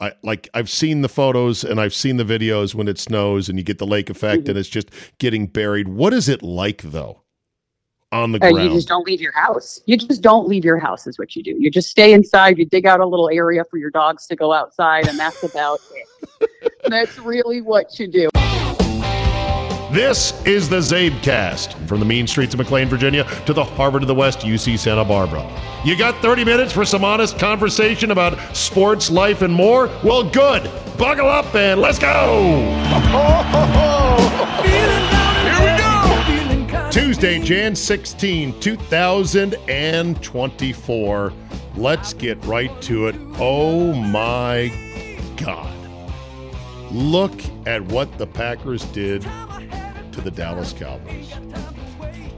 I, like I've seen the photos and I've seen the videos when it snows and you get the lake effect Mm-hmm. and it's just getting buried. What is it like though? On the Uh, ground. you just don't leave your house. You just don't leave your house, is what you do. You just stay inside. You dig out a little area for your dogs to go outside, and that's about it. That's really what you do. This is the Czabecast from the mean streets of McLean, Virginia to the Harvard of the West, UC Santa Barbara. You got 30 minutes for some honest conversation about sports, life, and more? Well, good. Buckle up and let's go. Here we go. Tuesday, Jan 16, 2024. Let's get right to it. Oh my God. Look at what the Packers did the Dallas Cowboys.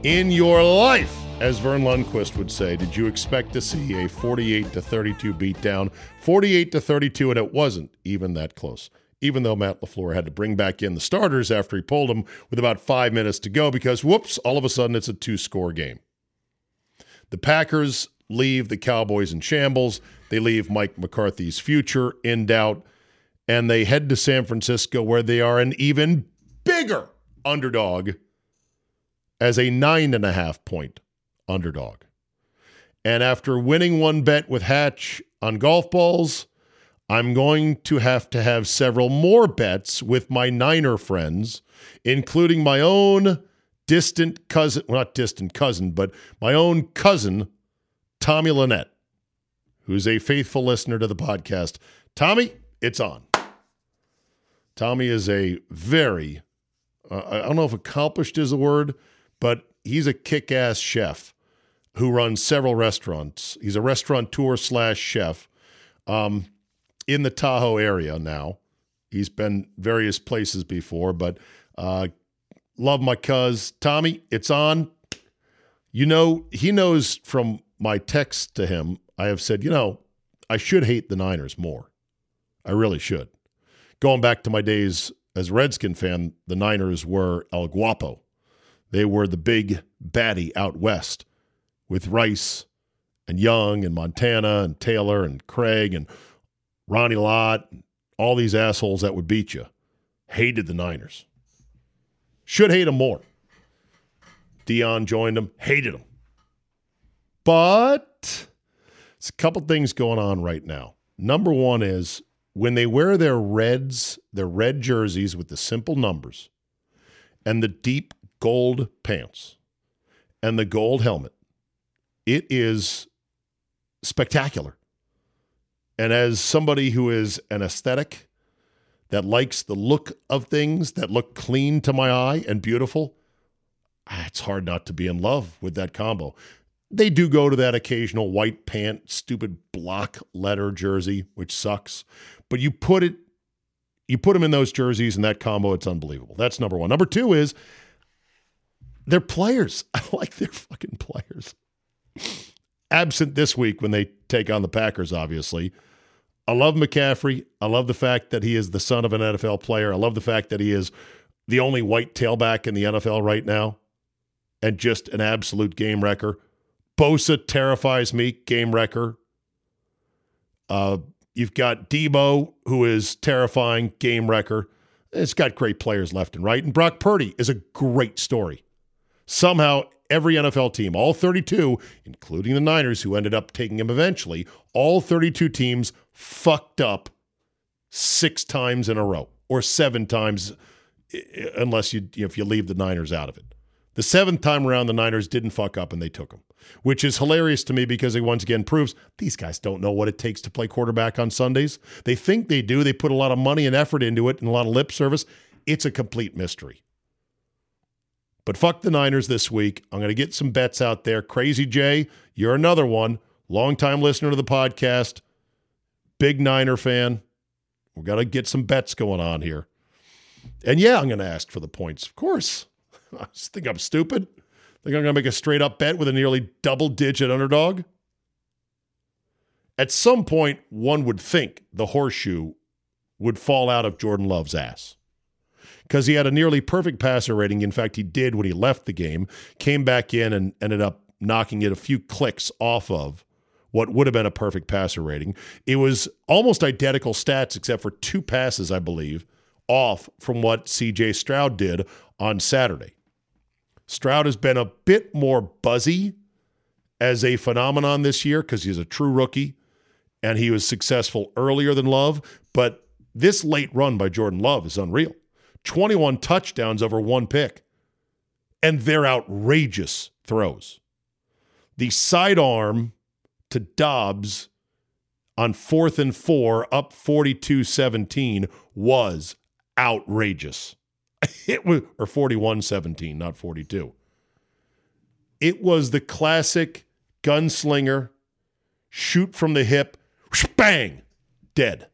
In your life, as Verne Lundquist would say, did you expect to see a 48 to 32 beatdown? 48 to 32, and it wasn't even that close. Even though Matt LaFleur had to bring back in the starters after he pulled them with about five minutes to go, because whoops, all of a sudden it's a two score game. The Packers leave the Cowboys in shambles. They leave Mike McCarthy's future in doubt, and they head to San Francisco, where they are an even bigger underdog as a nine and a half point underdog. And after winning one bet with Hatch on golf balls, I'm going to have to have several more bets with my Niner friends, including my own distant cousin, well, not distant cousin, but my own cousin, Tommy Lynette, who's a faithful listener to the podcast. Tommy, it's on. Tommy is a very, uh, I don't know if accomplished is a word, but he's a kick ass chef who runs several restaurants. He's a restaurateur slash chef um, in the Tahoe area now. He's been various places before, but uh, Love my cuz. Tommy, it's on. You know, he knows from my text to him, I have said, you know, I should hate the Niners more. I really should. Going back to my days as a Redskin fan, the Niners were El Guapo. They were the big baddie out west with Rice and Young and Montana and Taylor and Craig and Ronnie Lott, all these assholes that would beat you. Hated the Niners. Should hate them more. Deion joined them, hated them. But it's a couple things going on right now. Number one is when they wear their reds, their red jerseys with the simple numbers and the deep gold pants and the gold helmet, it is spectacular. And as somebody who is an aesthetic that likes the look of things that look clean to my eye and beautiful, ah, it's hard not to be in love with that combo. They do go to that occasional white pant, stupid block letter jersey, which sucks. But you put it, you put them in those jerseys and that combo, it's unbelievable. That's number one. Number two is they're players. I like their fucking players. Absent this week when they take on the Packers, obviously. I love McCaffrey. I love the fact that he is the son of an NFL player. I love the fact that he is the only white tailback in the NFL right now and just an absolute game wrecker. Bosa terrifies me, game wrecker. Uh, you've got Deebo, who is terrifying, game wrecker. It's got great players left and right. And Brock Purdy is a great story. Somehow, every NFL team, all 32, including the Niners, who ended up taking him eventually, all 32 teams fucked up six times in a row or seven times, unless you if you leave the Niners out of it. The seventh time around, the Niners didn't fuck up and they took him, which is hilarious to me because it once again proves these guys don't know what it takes to play quarterback on Sundays. They think they do. They put a lot of money and effort into it and a lot of lip service. It's a complete mystery. But fuck the Niners this week. I'm going to get some bets out there. Crazy Jay, you're another one. Longtime listener to the podcast. Big Niner fan. We've got to get some bets going on here. And yeah, I'm going to ask for the points. Of course. I think I'm stupid. Think I'm going to make a straight up bet with a nearly double digit underdog? At some point, one would think the horseshoe would fall out of Jordan Love's ass because he had a nearly perfect passer rating. In fact, he did when he left the game, came back in and ended up knocking it a few clicks off of what would have been a perfect passer rating. It was almost identical stats, except for two passes, I believe, off from what CJ Stroud did on Saturday. Stroud has been a bit more buzzy as a phenomenon this year because he's a true rookie and he was successful earlier than Love. But this late run by Jordan Love is unreal 21 touchdowns over one pick. And they're outrageous throws. The sidearm to Dobbs on fourth and four, up 42 17, was outrageous. It was, or 41 17, not 42. It was the classic gunslinger, shoot from the hip, bang, dead.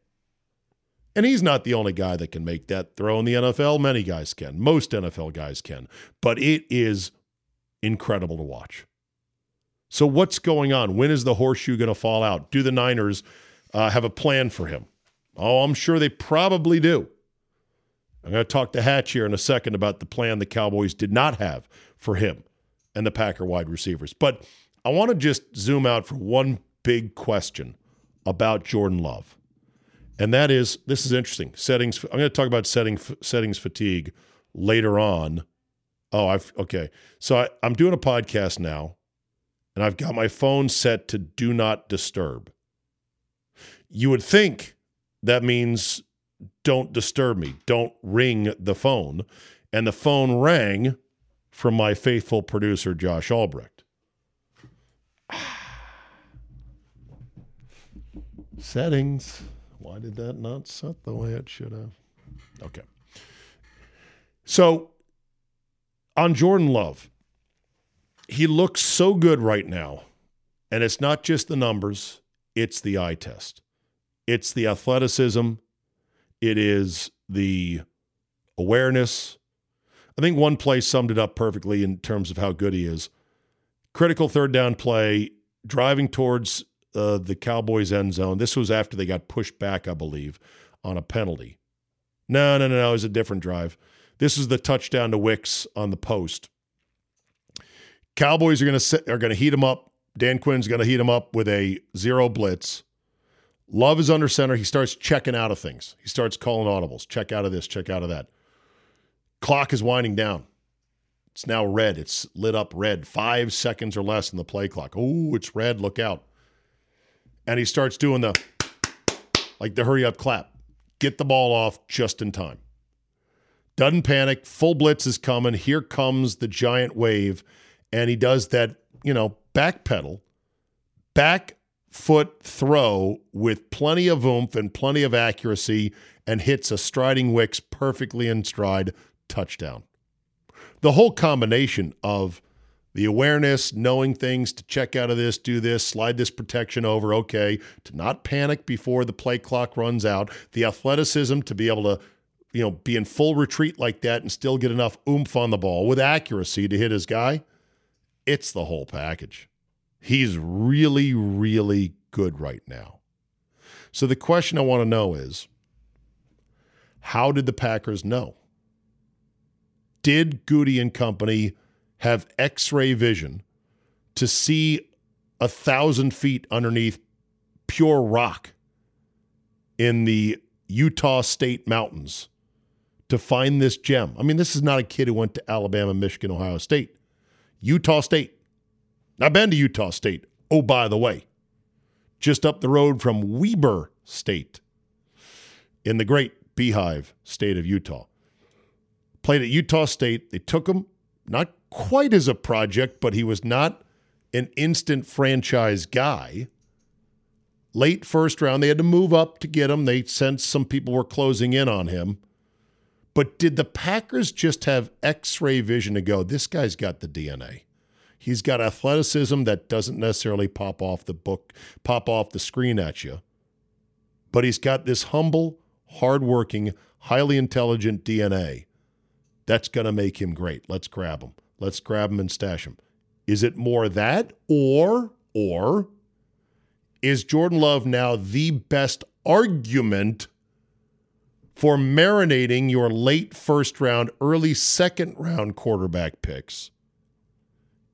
And he's not the only guy that can make that throw in the NFL. Many guys can. Most NFL guys can. But it is incredible to watch. So, what's going on? When is the horseshoe going to fall out? Do the Niners uh, have a plan for him? Oh, I'm sure they probably do. I'm going to talk to Hatch here in a second about the plan the Cowboys did not have for him and the Packer wide receivers. But I want to just zoom out for one big question about Jordan Love. And that is this is interesting. Settings I'm going to talk about setting settings fatigue later on. Oh, I've okay. So I, I'm doing a podcast now and I've got my phone set to do not disturb. You would think that means don't disturb me, don't ring the phone. And the phone rang from my faithful producer, Josh Albrecht. Settings. Why did that not set the way it should have? Okay. So on Jordan Love, he looks so good right now. And it's not just the numbers, it's the eye test. It's the athleticism, it is the awareness. I think one play summed it up perfectly in terms of how good he is. Critical third down play, driving towards uh, the Cowboys' end zone. This was after they got pushed back, I believe, on a penalty. No, no, no, no. It was a different drive. This is the touchdown to Wicks on the post. Cowboys are going to are going to heat him up. Dan Quinn's going to heat him up with a zero blitz. Love is under center. He starts checking out of things. He starts calling audibles. Check out of this. Check out of that. Clock is winding down. It's now red. It's lit up red. Five seconds or less in the play clock. Oh, it's red. Look out. And he starts doing the like the hurry up clap. Get the ball off just in time. Doesn't panic. Full blitz is coming. Here comes the giant wave. And he does that, you know, back pedal, back foot throw with plenty of oomph and plenty of accuracy and hits a striding Wicks perfectly in stride touchdown. The whole combination of the awareness, knowing things to check out of this, do this, slide this protection over, okay, to not panic before the play clock runs out, the athleticism to be able to, you know, be in full retreat like that and still get enough oomph on the ball with accuracy to hit his guy. It's the whole package. He's really, really good right now. So the question I want to know is how did the Packers know? did Gutey and Company have x ray vision to see a thousand feet underneath pure rock in the Utah State mountains to find this gem? I mean, this is not a kid who went to Alabama, Michigan, Ohio State. Utah State. I've been to Utah State. Oh, by the way, just up the road from Weber State in the great beehive state of Utah played at Utah State. They took him not quite as a project, but he was not an instant franchise guy. Late first round, they had to move up to get him. They sensed some people were closing in on him. But did the Packers just have x ray vision to go, this guy's got the DNA? He's got athleticism that doesn't necessarily pop off the book, pop off the screen at you. But he's got this humble, hardworking, highly intelligent DNA that's going to make him great. Let's grab him. Let's grab him and stash him. Is it more that or or is Jordan Love now the best argument for marinating your late first round, early second round quarterback picks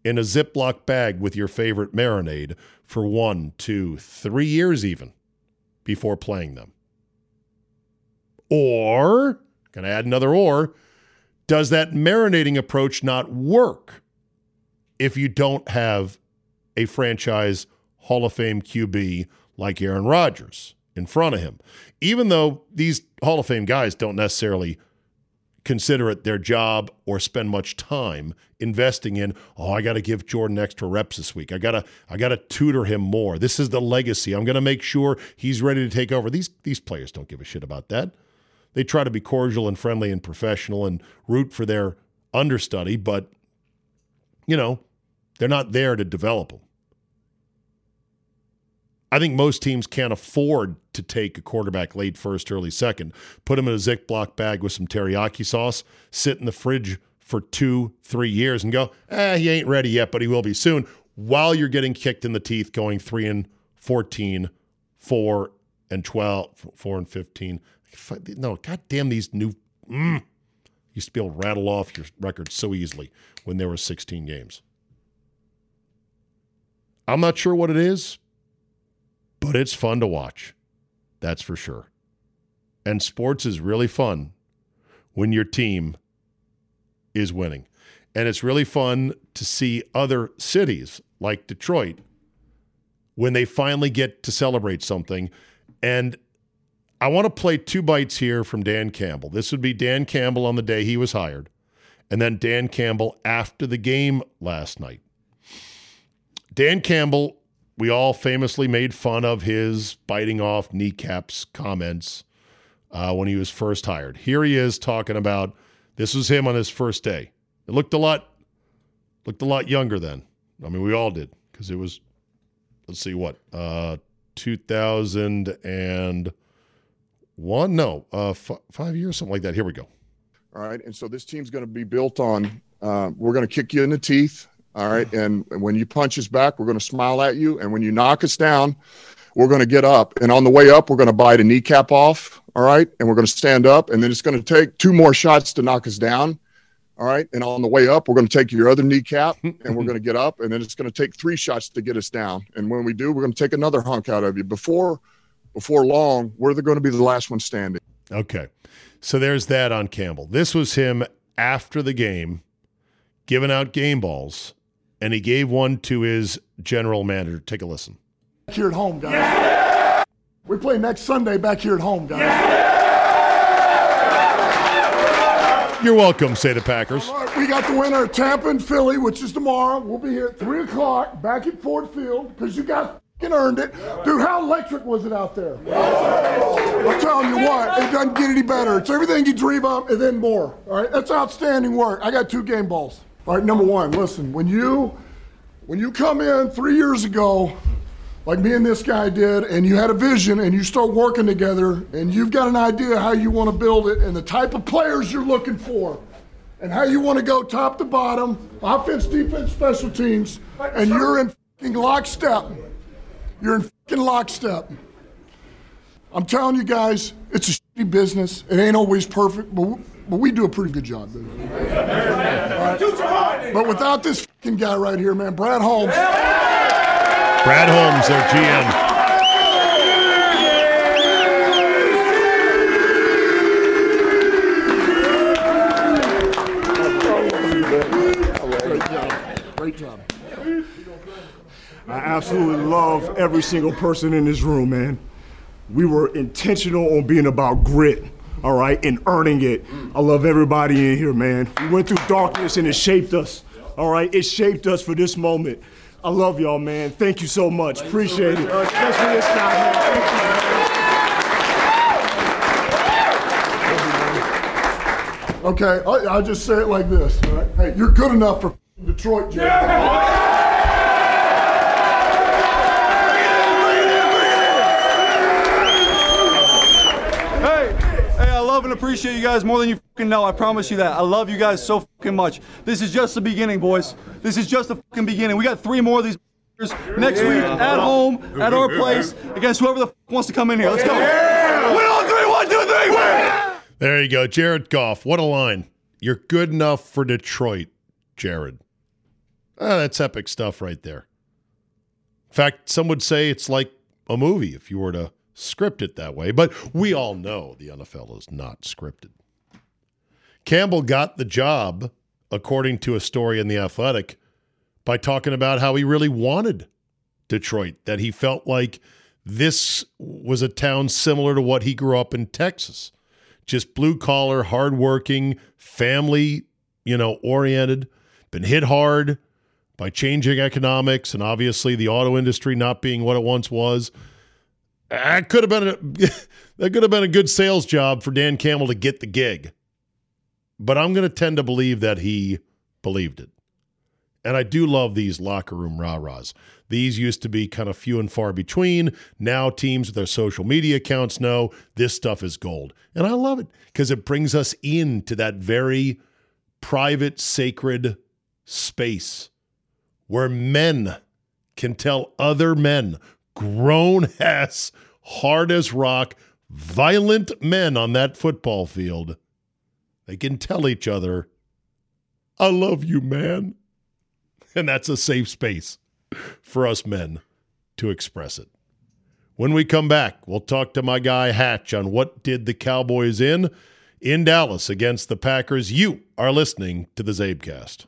in a Ziploc bag with your favorite marinade for one, two, three years even before playing them? Or, can I add another or? does that marinating approach not work if you don't have a franchise Hall of Fame QB like Aaron Rodgers in front of him? Even though these Hall of Fame guys don't necessarily consider it their job or spend much time investing in oh I got to give Jordan extra reps this week. I got to I got to tutor him more. This is the legacy. I'm going to make sure he's ready to take over. These these players don't give a shit about that. They try to be cordial and friendly and professional and root for their understudy, but, you know, they're not there to develop them. I think most teams can't afford to take a quarterback late first, early second, put him in a Ziploc bag with some teriyaki sauce, sit in the fridge for two, three years and go, eh, he ain't ready yet, but he will be soon, while you're getting kicked in the teeth going three and 14, four and 12, four and 15, no, goddamn these new. Mm, used to be able to rattle off your record so easily when there were 16 games. I'm not sure what it is, but it's fun to watch. That's for sure. And sports is really fun when your team is winning. And it's really fun to see other cities like Detroit when they finally get to celebrate something. And I want to play two bites here from Dan Campbell. This would be Dan Campbell on the day he was hired, and then Dan Campbell after the game last night. Dan Campbell, we all famously made fun of his biting off kneecaps comments uh, when he was first hired. Here he is talking about this was him on his first day. It looked a lot looked a lot younger then. I mean, we all did because it was let's see what uh, 2000 and one, no, uh, f- five years, something like that. Here we go. All right. And so this team's going to be built on uh, we're going to kick you in the teeth. All right. And when you punch us back, we're going to smile at you. And when you knock us down, we're going to get up. And on the way up, we're going to bite a kneecap off. All right. And we're going to stand up. And then it's going to take two more shots to knock us down. All right. And on the way up, we're going to take your other kneecap and we're going to get up. And then it's going to take three shots to get us down. And when we do, we're going to take another hunk out of you. Before before long, we're going to be the last one standing. Okay. So there's that on Campbell. This was him after the game giving out game balls, and he gave one to his general manager. Take a listen. Back here at home, guys. Yeah! We play next Sunday back here at home, guys. Yeah! You're welcome, say the Packers. Right, we got the winner Tampa and Philly, which is tomorrow. We'll be here at 3 o'clock back at Ford Field because you guys earned it. Dude, how electric was it out there? I'm telling you what, it doesn't get any better. It's everything you dream of and then more. All right, that's outstanding work. I got two game balls. All right, number one, listen, when you when you come in three years ago, like me and this guy did, and you had a vision and you start working together and you've got an idea how you want to build it and the type of players you're looking for and how you want to go top to bottom, offense, defense, special teams, and you're in lockstep. You're in lockstep. I'm telling you guys, it's a shitty business. It ain't always perfect, but but we do a pretty good job, baby. Right. But without this fucking guy right here, man, Brad Holmes. Brad Holmes, their GM. Great job. I absolutely love every single person in this room, man. We were intentional on being about grit, all right, and earning it. I love everybody in here, man. We went through darkness and it shaped us, all right? It shaped us for this moment. I love y'all, man. Thank you so much. Appreciate it. Especially this guy, man. Okay, I'll just say it like this. All right? Hey, you're good enough for Detroit, Jay. love and appreciate you guys more than you fucking know. I promise you that. I love you guys so fucking much. This is just the beginning, boys. This is just the fucking beginning. We got three more of these next week at home at our place against whoever the wants to come in here. Let's go. Win on three. One, two, three. Win. There you go, Jared Goff. What a line. You're good enough for Detroit, Jared. Ah, that's epic stuff right there. In fact, some would say it's like a movie if you were to script it that way, but we all know the NFL is not scripted. Campbell got the job, according to a story in The Athletic, by talking about how he really wanted Detroit, that he felt like this was a town similar to what he grew up in Texas. Just blue collar, hardworking, family, you know, oriented, been hit hard by changing economics and obviously the auto industry not being what it once was. That could have been a, that could have been a good sales job for Dan Campbell to get the gig. But I'm going to tend to believe that he believed it. And I do love these locker room rah-rahs. These used to be kind of few and far between. Now teams with their social media accounts know this stuff is gold. And I love it because it brings us into that very private, sacred space where men can tell other men grown ass, hard as rock, violent men on that football field. They can tell each other, I love you, man. And that's a safe space for us men to express it. When we come back, we'll talk to my guy Hatch on what did the Cowboys in in Dallas against the Packers. You are listening to the Czabecast.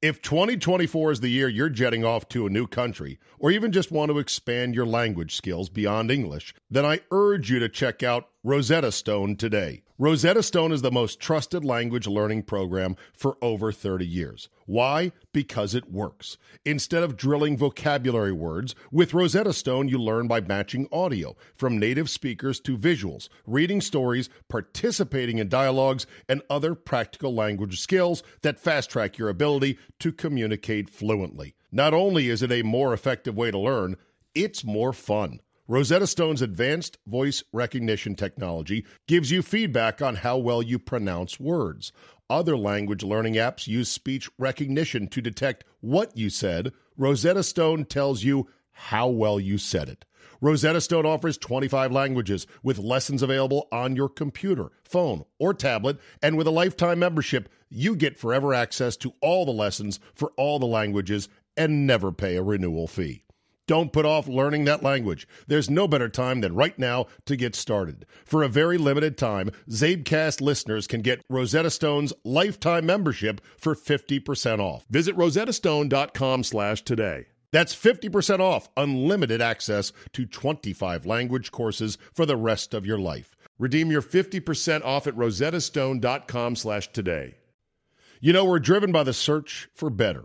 If 2024 is the year you're jetting off to a new country, or even just want to expand your language skills beyond English, then I urge you to check out Rosetta Stone today. Rosetta Stone is the most trusted language learning program for over 30 years. Why? Because it works. Instead of drilling vocabulary words, with Rosetta Stone, you learn by matching audio from native speakers to visuals, reading stories, participating in dialogues, and other practical language skills that fast track your ability to communicate fluently. Not only is it a more effective way to learn, it's more fun. Rosetta Stone's advanced voice recognition technology gives you feedback on how well you pronounce words. Other language learning apps use speech recognition to detect what you said. Rosetta Stone tells you how well you said it. Rosetta Stone offers 25 languages with lessons available on your computer, phone, or tablet. And with a lifetime membership, you get forever access to all the lessons for all the languages and never pay a renewal fee. Don't put off learning that language. There's no better time than right now to get started. For a very limited time, Czabecast listeners can get Rosetta Stone's lifetime membership for 50% off. Visit rosettastone.com slash today. That's 50% off unlimited access to 25 language courses for the rest of your life. Redeem your 50% off at rosettastone.com slash today. You know, we're driven by the search for better.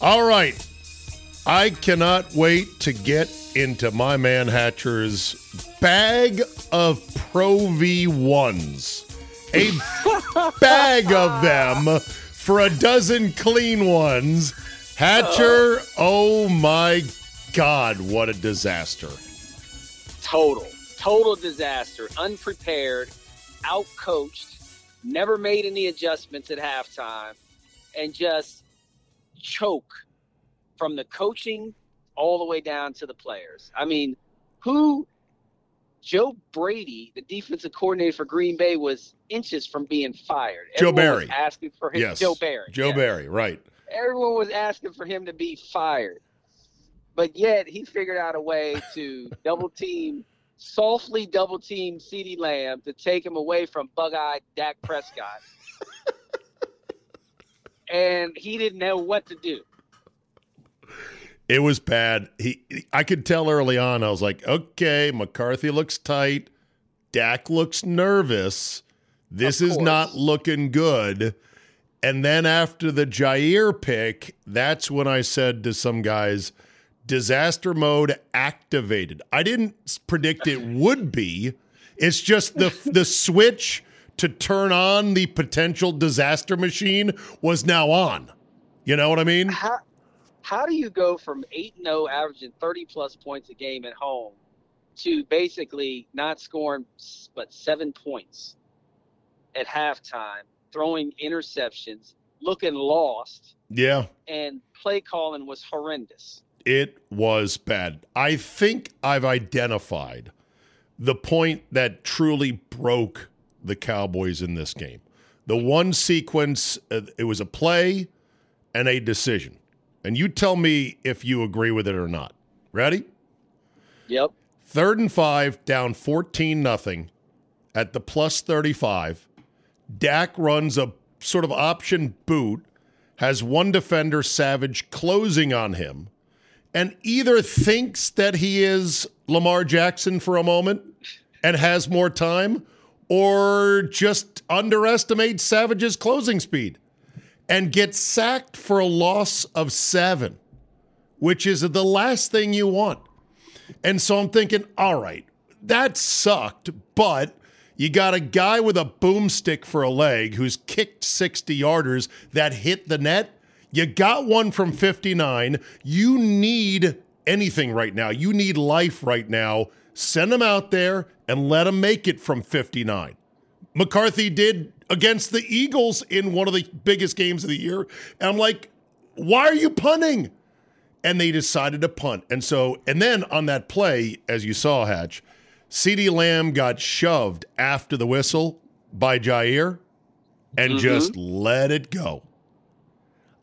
All right. I cannot wait to get into my man Hatcher's bag of Pro V1s. A bag of them for a dozen clean ones. Hatcher, oh my God, what a disaster. Total, total disaster. Unprepared, outcoached, never made any adjustments at halftime, and just choke from the coaching all the way down to the players. I mean, who Joe Brady, the defensive coordinator for Green Bay, was inches from being fired. Joe Everyone Barry. was asking for him. Yes. Joe Barry. Joe yes. Barry, right. Everyone was asking for him to be fired, but yet he figured out a way to double team, softly double team CeeDee Lamb to take him away from bug-eyed Dak Prescott, and he didn't know what to do. It was bad. He, I could tell early on. I was like, okay, McCarthy looks tight. Dak looks nervous. This is not looking good. And then after the Jaire pick, that's when I said to some guys, disaster mode activated. I didn't predict it would be. It's just the the switch to turn on the potential disaster machine was now on. You know what I mean? How how do you go from eight and zero, averaging thirty plus points a game at home, to basically not scoring but seven points at halftime, throwing interceptions, looking lost, Yeah. and play calling was horrendous. It was bad. I think I've identified the point that truly broke the Cowboys in this game. The one sequence, uh, it was a play and a decision. And you tell me if you agree with it or not. Ready? Yep. Third and five, down 14 nothing at the plus 35. Dak runs a sort of option boot, has one defender, Savage, closing on him, and either thinks that he is Lamar Jackson for a moment and has more time, or just underestimate Savage's closing speed and get sacked for a loss of seven, which is the last thing you want. And so I'm thinking, all right, that sucked, but you got a guy with a boomstick for a leg who's kicked 60 yarders that hit the net. You got one from 59. You need anything right now. You need life right now. Send them out there and let them make it from 59. McCarthy did against the Eagles in one of the biggest games of the year. And I'm like, why are you punting? And they decided to punt. And so, and then on that play, as you saw, Hatch, CeeDee Lamb got shoved after the whistle by Jaire and mm-hmm. just let it go.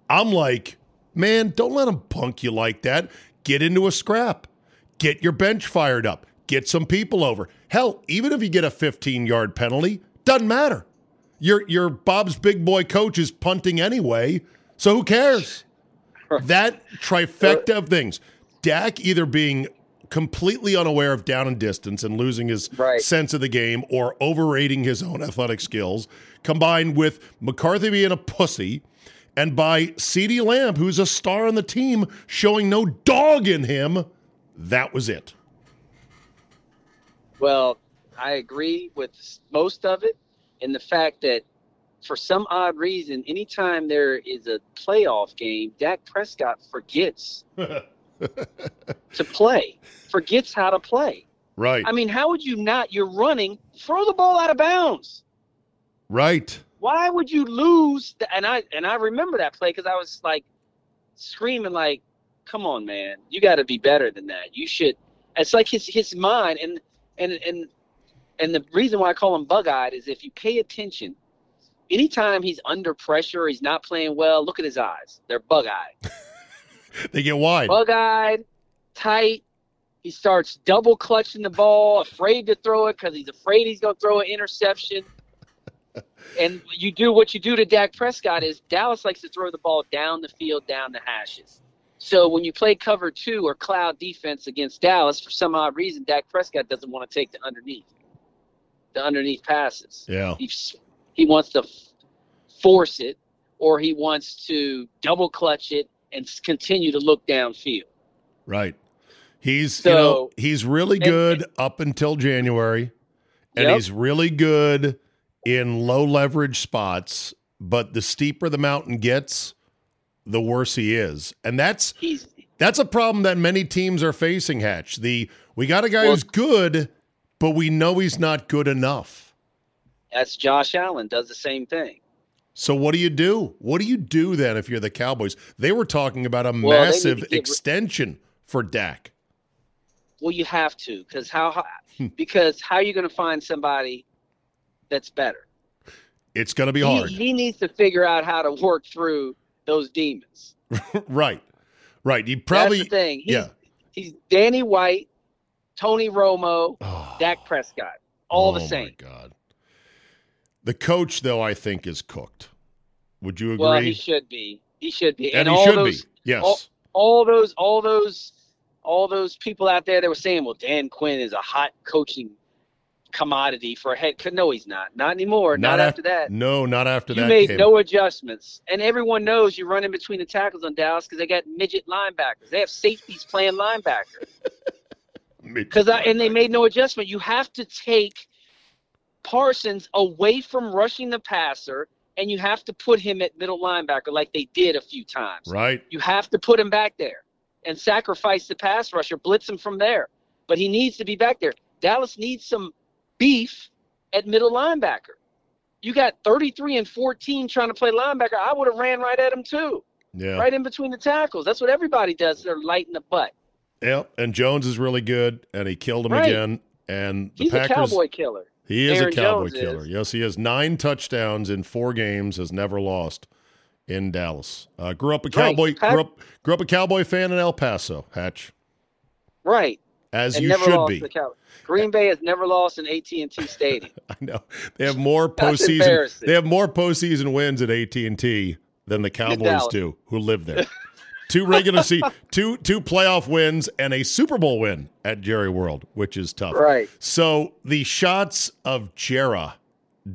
I'm like, man, don't let them punk you like that. Get into a scrap. Get your bench fired up. Get some people over. Hell, even if you get a 15 yard penalty, doesn't matter. Your your Bob's big boy coach is punting anyway, so who cares? that trifecta of things. Dak either being completely unaware of down and distance and losing his Right. sense of the game or overrating his own athletic skills, combined with McCarthy being a pussy, and by CeeDee Lamb, who's a star on the team, showing no dog in him, that was it. Well, I agree with most of it, and the fact that for some odd reason, anytime there is a playoff game, Dak Prescott forgets to play, forgets how to play. Right. I mean, how would you not? You're running, throw the ball out of bounds. right. Why would you lose? The, and I and I remember that play because I was like screaming, like, "Come on, man! You got to be better than that. You should." It's like his his mind, and and and and the reason why I call him bug-eyed is if you pay attention, anytime he's under pressure, he's not playing well. Look at his eyes; they're bug-eyed, They get wide. bug-eyed, tight. He starts double clutching the ball, afraid to throw it because he's afraid he's going to throw an interception. and you do what you do to Dak Prescott is Dallas likes to throw the ball down the field, down the hashes. So when you play cover two or cloud defense against Dallas, for some odd reason, Dak Prescott doesn't want to take the underneath, the underneath passes. Yeah. He, he wants to f- force it, or he wants to double clutch it and continue to look downfield. Right. He's you know he's really and- good up until January, and Yep. he's really good in low leverage spots. But the steeper the mountain gets, the worse he is, and that's He's that's a problem that many teams are facing. Hatch, the we got a guy Well- who's good, but we know he's not good enough. that's Josh Allen does the same thing. So what do you do? What do you do then if you're the Cowboys? They were talking about a Well, massive get- extension for Dak. Well, you have to because how, how Hmm. because how are you going to find somebody that's better? It's going to be He, hard. he needs to figure out how to work through those demons. right. Right. You probably That's the thing. He's, yeah. he's Danny White, Tony Romo, Oh, Dak Prescott, all oh the same. My God. The coach, though, I think is cooked. Would you agree? Well, he should be. He should be. and, And, he all should those, be. Yes. all- all those, all those, all those people out there that were saying, "Well, Dan Quinn is a hot coaching commodity for a head." coach." No, he's not. Not anymore. Not, af- after that. No, not after you that You made game. no adjustments, and everyone knows you're running between the tackles on Dallas because they got midget linebackers. They have safeties playing linebacker. Because and they made no adjustment. You have to take Parsons away from rushing the passer, and you have to put him at middle linebacker like they did a few times. right. You have to put him back there and sacrifice the pass rusher, blitz him from there. But he needs to be back there. Dallas needs some beef at middle linebacker. You got 33 and 14 trying to play linebacker. I would have ran right at him too, Yeah. right in between the tackles. That's what everybody does. They're light in the butt. Yep. And Jones is really good, and he killed him Right. again. And the He's Packers, a cowboy killer. he is Aaron a cowboy Jones killer. is. Yes, he has nine touchdowns in four games. Has never lost in Dallas. Uh, grew up a Right. cowboy. Grew up. Grew up a cowboy fan in El Paso. Hatch, Right. As and you never should lost be. Green Bay has never lost in AT&T Stadium. I know they have more That's postseason. They have more postseason wins at AT and T than the Cowboys do, who live there. two regular season, two two playoff wins, and a Super Bowl win at Jerry World, which is tough. Right. So the shots of Jera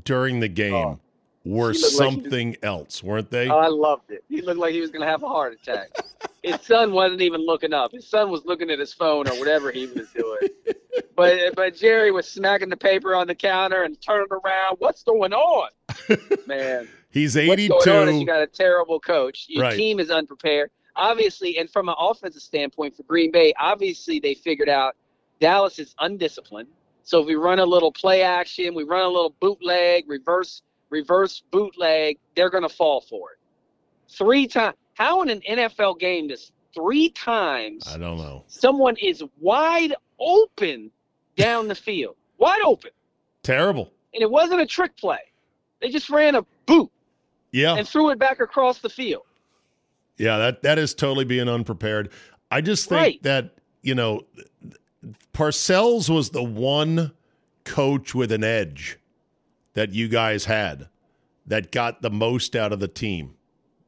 during the oh. game were Oh. He looked like was- something else, weren't they? Oh, I loved it. He looked like he was going to have a heart attack. his son wasn't even looking up. His son was looking at his phone or whatever he was doing. But but Jerry was smacking the paper on the counter and turning around. What's going on, man? He's What's eighty going on you got a terrible coach. Your Right. team is unprepared. obviously, and from an offensive standpoint for Green Bay, obviously they figured out Dallas is undisciplined. So if we run a little play action, we run a little bootleg, reverse reverse bootleg, they're going to fall for it. Three times. How in an NFL game does three times I don't know. someone is wide open down the field, wide open, Terrible. and it wasn't a trick play. They just ran a boot Yeah. and threw it back across the field. Yeah, that that is totally being unprepared. I just think Right. that you know, Parcells was the one coach with an edge that you guys had that got the most out of the team.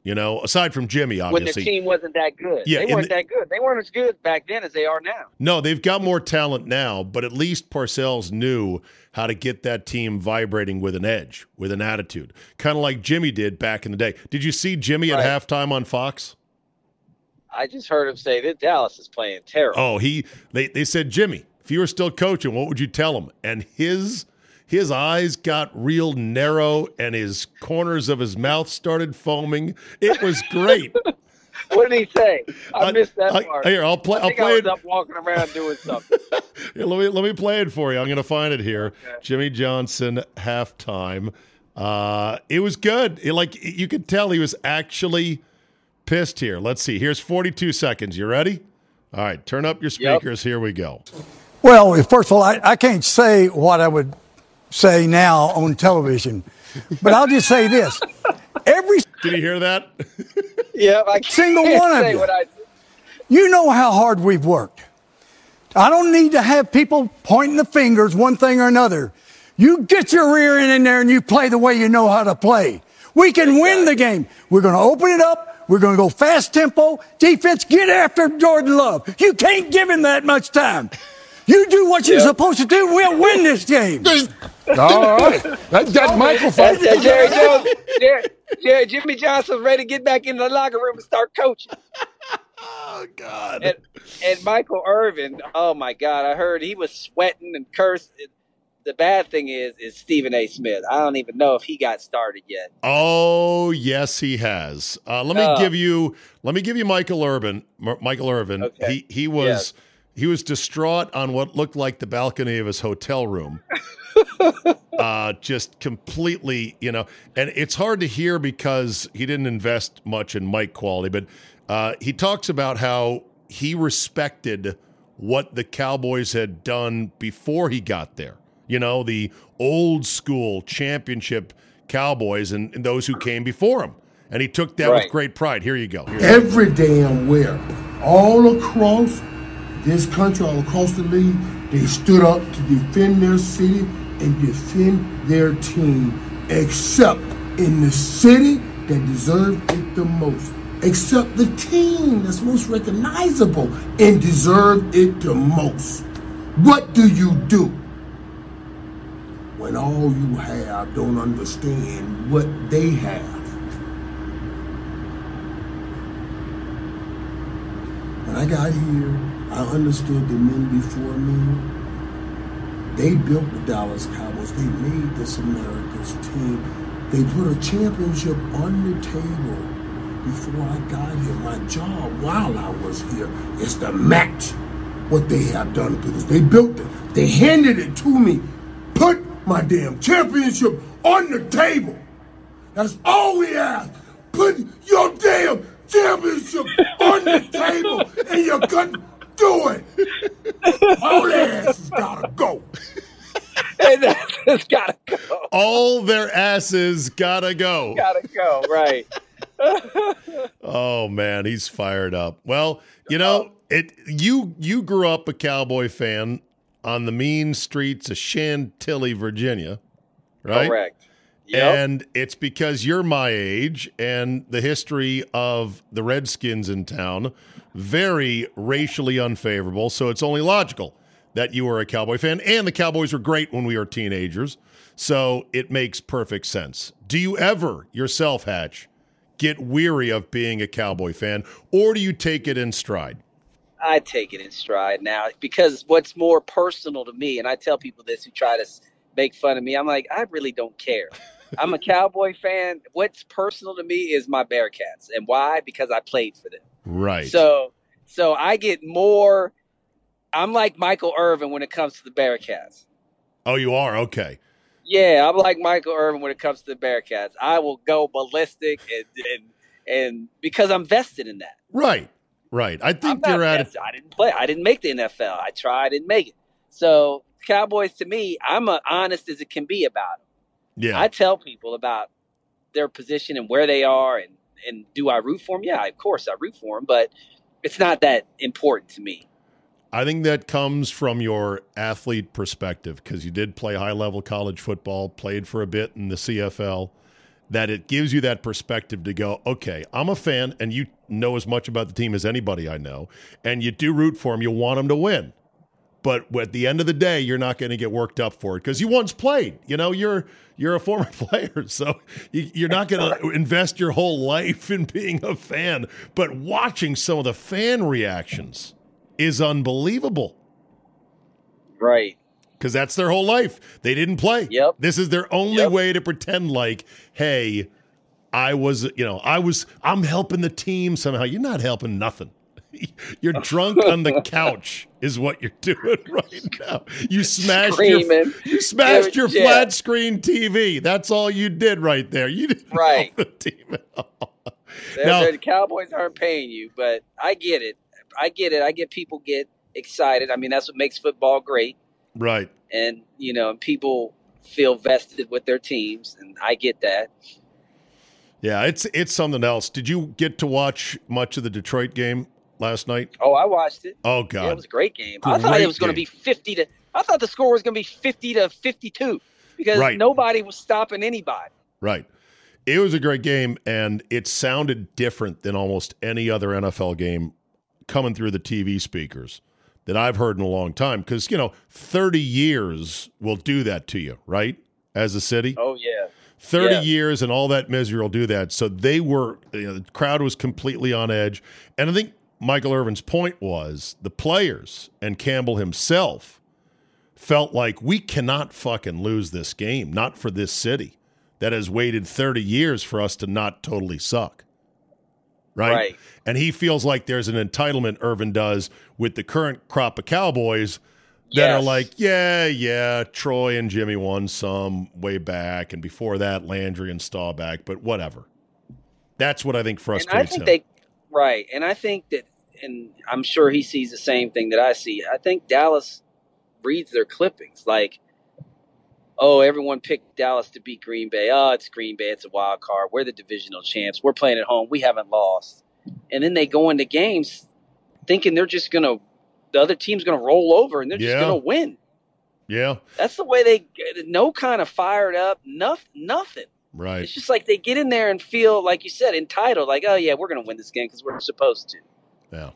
You know, aside from Jimmy, obviously, when the team wasn't that good. Yeah, they weren't the- that good. They weren't as good back then as they are now. No, they've got more talent now, but at least Parcells knew how to get that team vibrating with an edge, with an attitude, kind of like Jimmy did back in the day. Did you see Jimmy Right. at halftime on Fox? I just heard him say that Dallas is playing terrible. Oh, he they they said, Jimmy, if you were still coaching, what would you tell him? And his his eyes got real narrow and his corners of his mouth started foaming. It was great. What did he say? I, I- missed that I- part. here, I'll play- I I'll play I was it. up walking around doing something. Here, let me let me play it for you. I'm going to find it here. Jimmy Johnson halftime. Uh, it was good. It, like you could tell he was actually pissed here. Let's see. Here's 42 seconds. You ready? All right. Turn up your Yep. speakers. Here we go. Well, first of all, I, I can't say what I would say now on television, but I'll just say this. Every Did you hear that? yeah, I can't Single one of you. what I You know how hard we've worked. I don't need to have people pointing the fingers one thing or another. You get your rear end in there and you play the way you know how to play. We can win the game. We're going to open it up. We're going to go fast tempo. Defense, get after Jordan Love. You can't give him that much time. You do what you're supposed to do. We'll win this game. All right. That got Michael That's fired. it, Jerry Jones. Jerry, Jerry, Jimmy Johnson's ready to get back in the locker room and start coaching. Oh God. And, and Michael Irvin, oh my God, I heard he was sweating and cursed. The bad thing is, is Stephen A. Smith. I don't even know if he got started yet. Oh yes, he has. Uh, let me Oh. give you. Let me give you Michael Irvin. M- Michael Irvin. Okay. He he was Yes. He was distraught on what looked like the balcony of his hotel room. uh, just completely, you know, and it's hard to hear because he didn't invest much in mic quality. But uh, he talks about how he respected what the Cowboys had done before he got there. You know, the old school championship Cowboys and, and those who came before him. And he took that with great pride. Here you go. Here- every damn where, all across this country, all across the league, they stood up to defend their city and defend their team, except in the city that deserved it the most. Except the team that's most recognizable and deserved it the most. What do you do when all you have don't understand what they have? When I got here, I understood the men before me. They built the Dallas Cowboys. They made this America's team. They put a championship on the table before I got here. My job while I was here is to match what they have done because they built it. They handed it to me. Put my damn championship on the table. That's all we ask. Put your damn championship on the table, and you couldn't do it. All their asses gotta go. And that's just gotta go. All their asses gotta go. Gotta go, right. Oh man, he's fired up. Well, you know, it you you grew up a cowboy fan on the mean streets of Chantilly, Virginia, right? Correct. Yep. And it's because you're my age and the history of the Redskins in town very racially unfavorable, so it's only logical that you were a Cowboy fan and the Cowboys were great when we were teenagers. So it makes perfect sense. Do you ever yourself, Hatch, get weary of being a Cowboy fan or do you take it in stride? I take it in stride now because what's more personal to me, and I tell people this who try to make fun of me, I'm like, I really don't care. I'm a Cowboy fan. What's personal to me is my Bearcats. And why? Because I played for them. Right. So so I get more. I'm like Michael Irvin when it comes to the Bearcats. oh, you are okay. Yeah, I'm like Michael Irvin when it comes to the Bearcats. I will go ballistic and and, and because I'm vested in that. Right. Right. I think you're at. vested. I didn't play. I didn't make the NFL. I tried, didn't make it. So Cowboys to me, I'm as honest as it can be about them. Yeah. I tell people about their position and where they are, and and do I root for them? Yeah, of course I root for them, but it's not that important to me. I think that comes from your athlete perspective because you did play high level college football, played for a bit in the CFL. That it gives you that perspective to go, okay, I'm a fan, and you know as much about the team as anybody I know, and you do root for them. You want them to win, but at the end of the day, you're not going to get worked up for it because you once played. You know, you're you're a former player, so you, you're not going to invest your whole life in being a fan. But watching some of the fan reactions is unbelievable Right. because that's their whole life. They didn't play. Yep. This is their only Yep. way to pretend like, hey, I was, you know, I was, I'm helping the team somehow. You're not helping nothing. You're drunk on the couch, is what you're doing right now. You smashed your, you smashed your flat screen TV. That's all you did right there. You didn't Right. the team at all. They're- Now- they're- the Cowboys aren't paying you, but I get it. I get it. I get people get excited. I mean, that's what makes football great, Right. and you know, and people feel vested with their teams, and I get that. Yeah, it's it's something else. Did you get to watch much of the Detroit game last night? Oh, I watched it. Oh Yeah, it was a great game. I thought it was going to be fifty to. I thought the score was going to be fifty to fifty-two because Right. nobody was stopping anybody. Right. It was a great game, and it sounded different than almost any other NFL game coming through the TV speakers that I've heard in a long time. Because, you know, 30 years will do that to you, right? As a city. Oh yeah, 30 yes. years and all that misery will do that. So they were, you know, the crowd was completely on edge. And I think Michael Irvin's point was the players and Campbell himself felt like we cannot fucking lose this game, not for this city that has waited 30 years for us to not totally suck. Right? Right. And he feels like there's an entitlement, Irvin does, with the current crop of Cowboys that are like, yeah, yeah, Troy and Jimmy won some way back, and before that, Landry and Staubach, but whatever. That's what I think and frustrates I think him. they right, and I think that, and I'm sure he sees the same thing that I see. I think Dallas reads their clippings like, oh, everyone picked Dallas to beat Green Bay. Oh, it's Green Bay. It's a wild card. We're the divisional champs. We're playing at home. We haven't lost. And then they go into games thinking they're just gonna, the other team's gonna roll over and they're Yeah. just gonna win. yeah, That's the way they no kind of fired up, nothing, nothing. Right. It's just like they get in there and feel like you said entitled, like oh yeah, we're gonna win this game because we're supposed to. Yeah.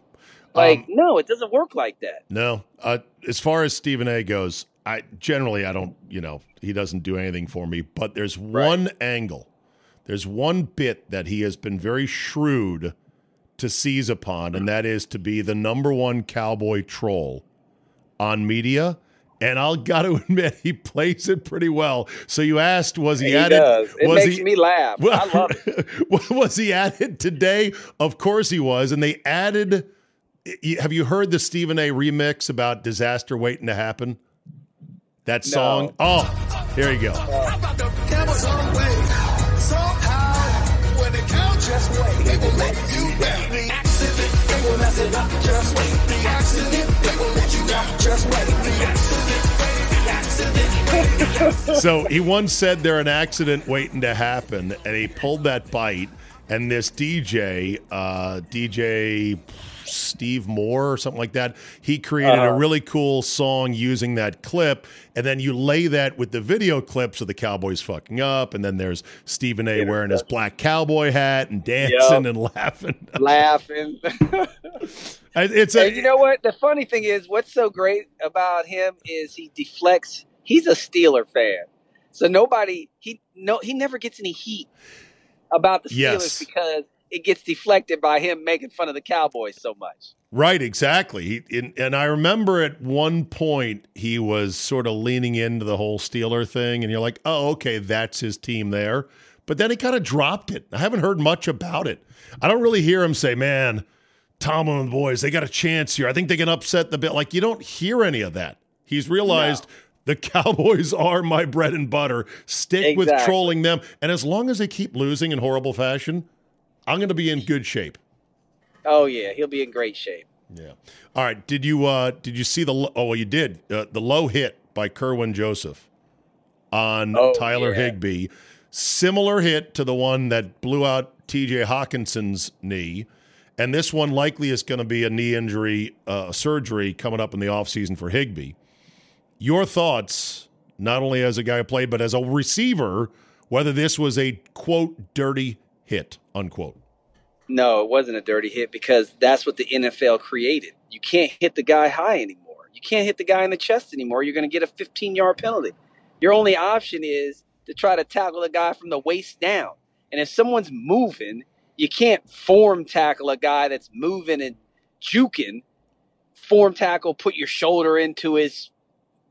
Like Um, no, it doesn't work like that. No. Uh, as far as Stephen A goes, I generally I don't, you know, he doesn't do anything for me, but there's one angle. There's one bit that he has been very shrewd to seize upon, and that is to be the number one cowboy troll on media. And I'll got to admit, he plays it pretty well. So you asked, was he, He at it? does. It was makes he, me laugh. I love it. was he at it today? Of course he was. And they added. Have you heard the Stephen A. remix about disaster waiting to happen? That song. Oh, here you go. so he once said they're an accident waiting to happen, and he pulled that bite. And this DJ, uh, DJ Steve Moore or something like that, he created a uh-huh. really cool song using that clip. And then you lay that with the video clips of the Cowboys fucking up, and then there's Stephen A. wearing his black cowboy hat and dancing and laughing. Laughing. It's a and you know what? The funny thing is, what's so great about him is he deflects. He's a Steeler fan, so nobody he no he never gets any heat about the Steelers Yes. because it gets deflected by him making fun of the Cowboys so much. Right, exactly. He, and, and I remember at one point he was sort of leaning into the whole Steeler thing, and you're like, oh, okay, that's his team there. But then he kind of dropped it. I haven't heard much about it. I don't really hear him say, man, Tomlin and the boys, they got a chance here. I think they can upset the bit. Like you don't hear any of that. He's realized the Cowboys are my bread and butter. Stick with trolling them, and as long as they keep losing in horrible fashion, I'm going to be in good shape. Oh yeah, he'll be in great shape. Yeah. All right. Did you uh did you see the lo- oh well you did uh, the low hit by Kerby Joseph on Oh, Tyler yeah. Higbee, similar hit to the one that blew out T.J. Hockenson's knee, and this one likely is going to be a knee injury uh, surgery coming up in the offseason for Higbee. Your thoughts, not only as a guy who played, but as a receiver, whether this was a quote dirty hit unquote. No, it wasn't a dirty hit because that's what the NFL created. You can't hit the guy high anymore. You can't hit the guy in the chest anymore. You're going to get a 15 yard penalty. Your only option is to try to tackle a guy from the waist down. And if someone's moving, you can't form tackle a guy that's moving and juking. Form tackle, put your shoulder into his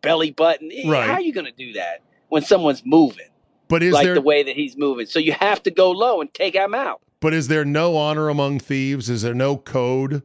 belly button. Eh, Right. How are you going to do that when someone's moving But is like there the way that he's moving? So you have to go low and take him out. But is there no honor among thieves? Is there no code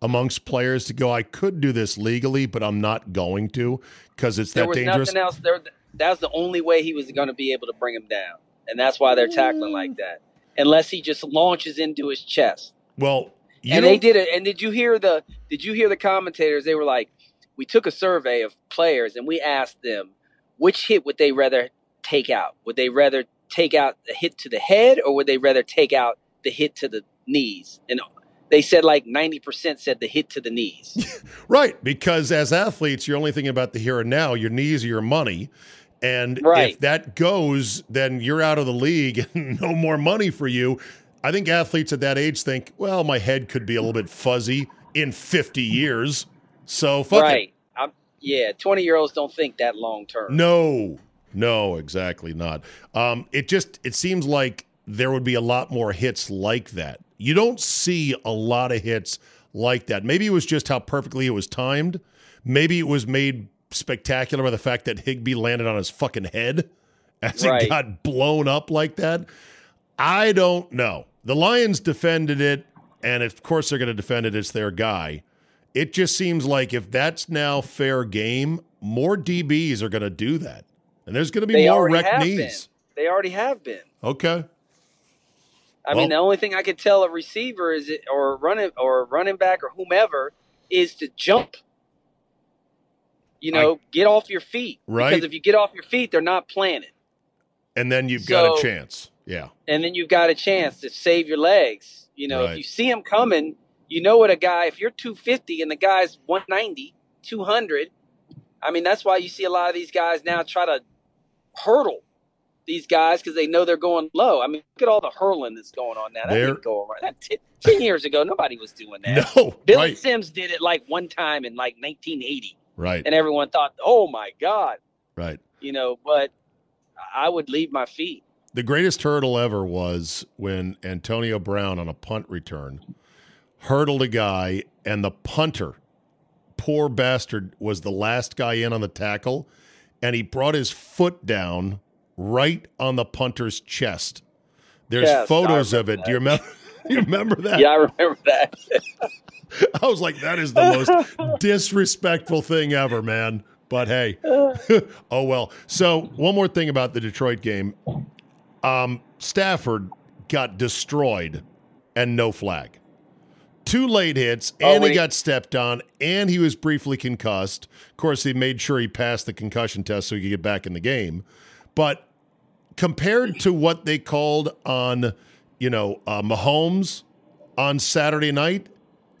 amongst players to go, I could do this legally, but I'm not going to because it's there that was dangerous? nothing else. There, that was the only way he was going to be able to bring him down, and that's why they're tackling like mm. that. Unless he just launches into his chest, Well, and they did it. And did you hear the? Did you hear the commentators? They were like, we took a survey of players and we asked them which hit would they rather take out? Would they rather take out the hit to the head, or would they rather take out the hit to the knees? And they said like ninety percent said the hit to the knees. right, because as athletes, you're only thinking about the here and now. Your knees are your money. And Right. if that goes, then you're out of the league and no more money for you. I think athletes at that age think, well, my head could be a little bit fuzzy in 50 years. So fuck it. right. I'm, yeah, twenty year olds don't think that long term. No, no, exactly not. Um, it just it seems like there would be a lot more hits like that. You don't see a lot of hits like that. Maybe it was just how perfectly it was timed. Maybe it was made spectacular by the fact that Higbee landed on his fucking head as it got blown up like that. I don't know. The Lions defended it, and of course they're going to defend it. It's their guy. It just seems like if that's now fair game, more DBs are going to do that, and there's going to be They more wrecked knees. been. They already have been. Okay, I Well- mean, the only thing I could tell a receiver is it, or running or running back or whomever is to jump. You know, get off your feet. Right. Because if you get off your feet, they're not planted, and then you've got a chance. Yeah, and then you've got a chance to save your legs. You know, Right. if you see him coming, you know what a guy. If you're 250 and the guy's 190, 200, I mean, that's why you see a lot of these guys now try to hurdle these guys because they know they're going low. I mean, look at all the hurling that's going on now. That They're- didn't go around. That t- Ten years ago, nobody was doing that. no, Billy right, Sims did it like one time in like 1980, right, and everyone thought, "Oh my God," right. you know. But I would leave my feet. The greatest hurdle ever was when Antonio Brown on a punt return hurdled a guy, and the punter, poor bastard, was the last guy in on the tackle, and he brought his foot down right on the punter's chest. There's Yes, photos of it. Do you remember? you remember that? Yeah, I remember that. I was like, that is the most disrespectful thing ever, man. But hey, oh well. So one more thing about the Detroit game. Um, Stafford got destroyed and no flag. Two late hits, Oh, and he he- got stepped on, and he was briefly concussed. Of course, he made sure he passed the concussion test so he could get back in the game. But compared to what they called on, you know, uh, Mahomes on Saturday night,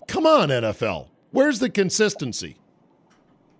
come on, NFL. Where's the consistency?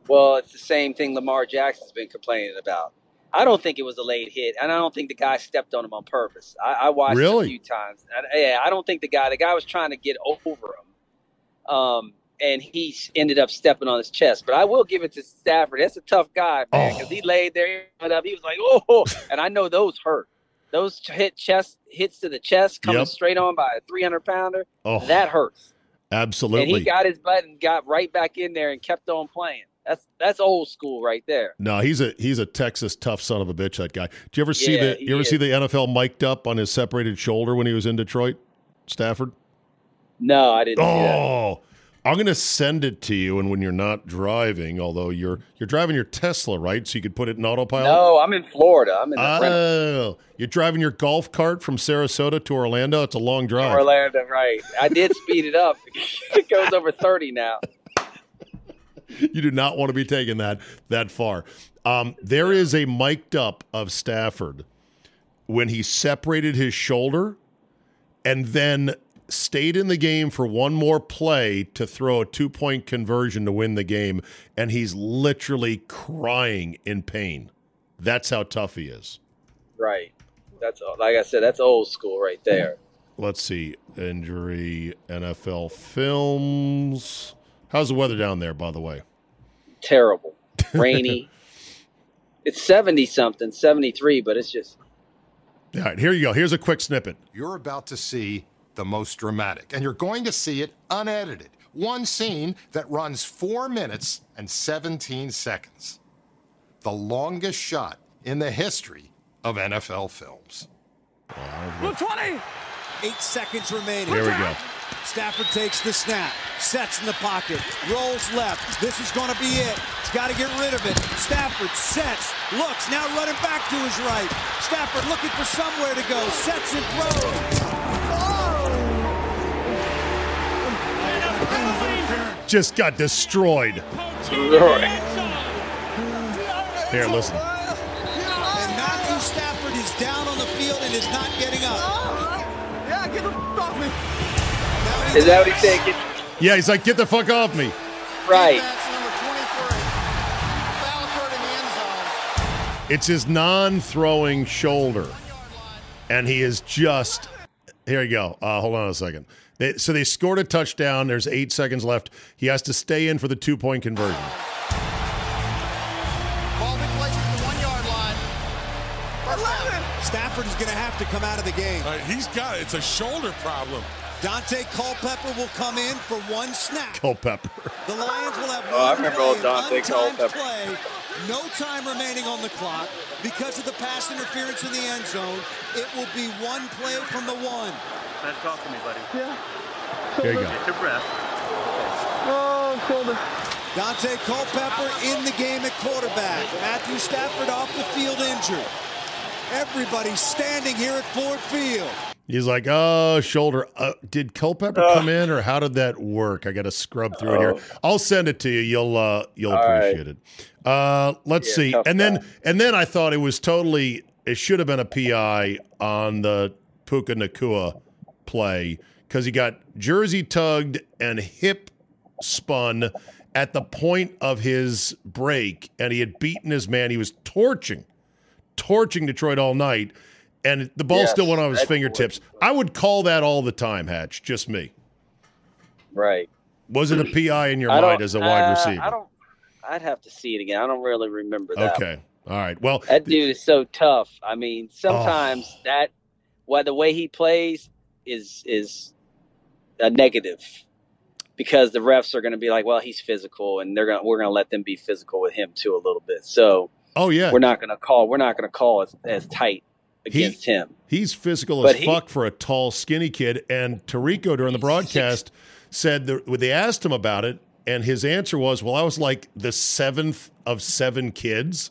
Well, it's the same thing Lamar Jackson's been complaining about. I don't think it was a late hit, and I don't think the guy stepped on him on purpose. I, I watched it Really? a few times. And, yeah, I don't think the guy. The guy was trying to get over him, um, and he ended up stepping on his chest. But I will give it to Stafford. That's a tough guy, man, because Oh. he laid there, up. He was like, "Oh," and I know those hurt. Those hit chest hits to the chest coming Yep. straight on by a 300 pounder. Oh, That hurts. absolutely. And he got his butt and got right back in there and kept on playing. That's that's old school right there. no, he's a he's a Texas tough son of a bitch. That guy. Did you ever see Yeah, the you ever is. see the NFL mic'd up on his separated shoulder when he was in Detroit, Stafford? No, I didn't. Oh, I'm going to send it to you, and when you're not driving, although you're you're driving your Tesla, right? So you could put it in autopilot. No, I'm in Florida. I'm in Oh, you're driving your golf cart from Sarasota to Orlando. It's a long drive. Orlando, right? I did speed it up. it goes over 30 now. you do not want to be taking that that far. Um, there is a mic'd up of Stafford when he separated his shoulder and then stayed in the game for one more play to throw a two point conversion to win the game, and he's literally crying in pain. That's how tough he is. Right. That's like I said. That's old school right there. Let's see. Injury, NFL films. How's the weather down there, by the way? Terrible, rainy. it's 70 something, 73, but it's just All right, here you go. Here's a quick snippet. You're about to see the most dramatic, and you're going to see it unedited. One scene that runs four minutes and 17 seconds. The longest shot in the history of NFL films. Blue 20. Eight seconds remaining. Here we go. Stafford takes the snap, sets in the pocket, rolls left. This is going to be it. He's got to get rid of it. Stafford sets, looks, now running back to his right. Stafford looking for somewhere to go, sets and throws. Oh! Just got destroyed. Here, listen. And Matthew Stafford is down on the field and is not getting up. Is that what he's saying? Get- Yeah, he's like, get the fuck off me. Right. It's his non throwing shoulder. And he is just. Here you go. Uh, hold on a second. They, so they scored a touchdown. There's eight seconds left. He has to stay in for the two point conversion. Stafford is going to have to come out of the game. Uh, he's got it. It's a shoulder problem. Daunte Culpepper will come in for one snap. Culpepper. The Lions will have Oh, I one remember play, old Daunte Culpepper. play, no time remaining on the clock. Because of the pass interference in the end zone, it will be one play from the one. Let's talk to me, buddy. Yeah. Here you go. Get your breath. Oh, shoulder. Daunte Culpepper in the game at quarterback. Matthew Stafford off the field injured. Everybody's standing here at Ford Field. He's like, oh, shoulder. Uh, did Culpepper come in, or how did that work? I got to scrub through it here. I'll send it to you. You'll uh, you'll All right. appreciate it. Uh, let's Yeah, see. And then and then I thought it was totally. It should have been a PI on the Puka Nacua play because he got jersey tugged and hip spun at the point of his break, and he had beaten his man. He was torching, torching Detroit all night, and the ball Yes, still went on his fingertips. I would call that all the time, Hatch. Just me. Right. Was it a PI in your I mind as a wide uh, receiver? I don't. I'd have to see it again. I don't really remember that. Okay. All right. Well, That dude is so tough. I mean, sometimes Oh. that why the way he plays is is a negative because the refs are going to be like, well, he's physical, and they're going we're going to let them be physical with him too a little bit. So oh yeah, we're not going to call we're not going to call as, as tight against him. He's physical But as he- fuck for a tall, skinny kid. And Tirico during the broadcast said that they asked him about it, and his answer was, "Well, I was like the seventh of seven kids,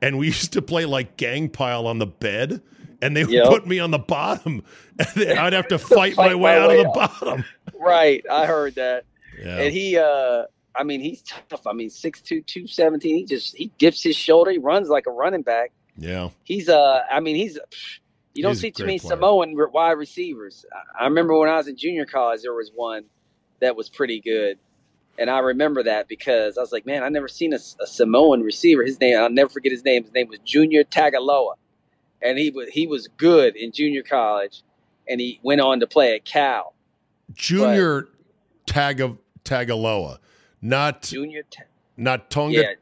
and we used to play like gang pile on the bed, and they would Yep. put me on the bottom, and I'd have to fight, my way my out way of the out. bottom." Right, I heard that. Yeah. And he, uh, I mean, he's tough. I mean, 6'2", 217. He just he dips his shoulder. He runs like a running back. Yeah. He's uh, I mean, he's you don't He's see too many player. Samoan wide receivers. I- remember when I was in junior college, there was one that was pretty good, and I remember that because I was like, man, I never seen a, a Samoan receiver. His name, I'll never forget his name. His name was Junior Tagaloa, and he was he was good in junior college, and he went on to play at Cal. Junior Taga Tagaloa, not Junior, Ta- not Tonga.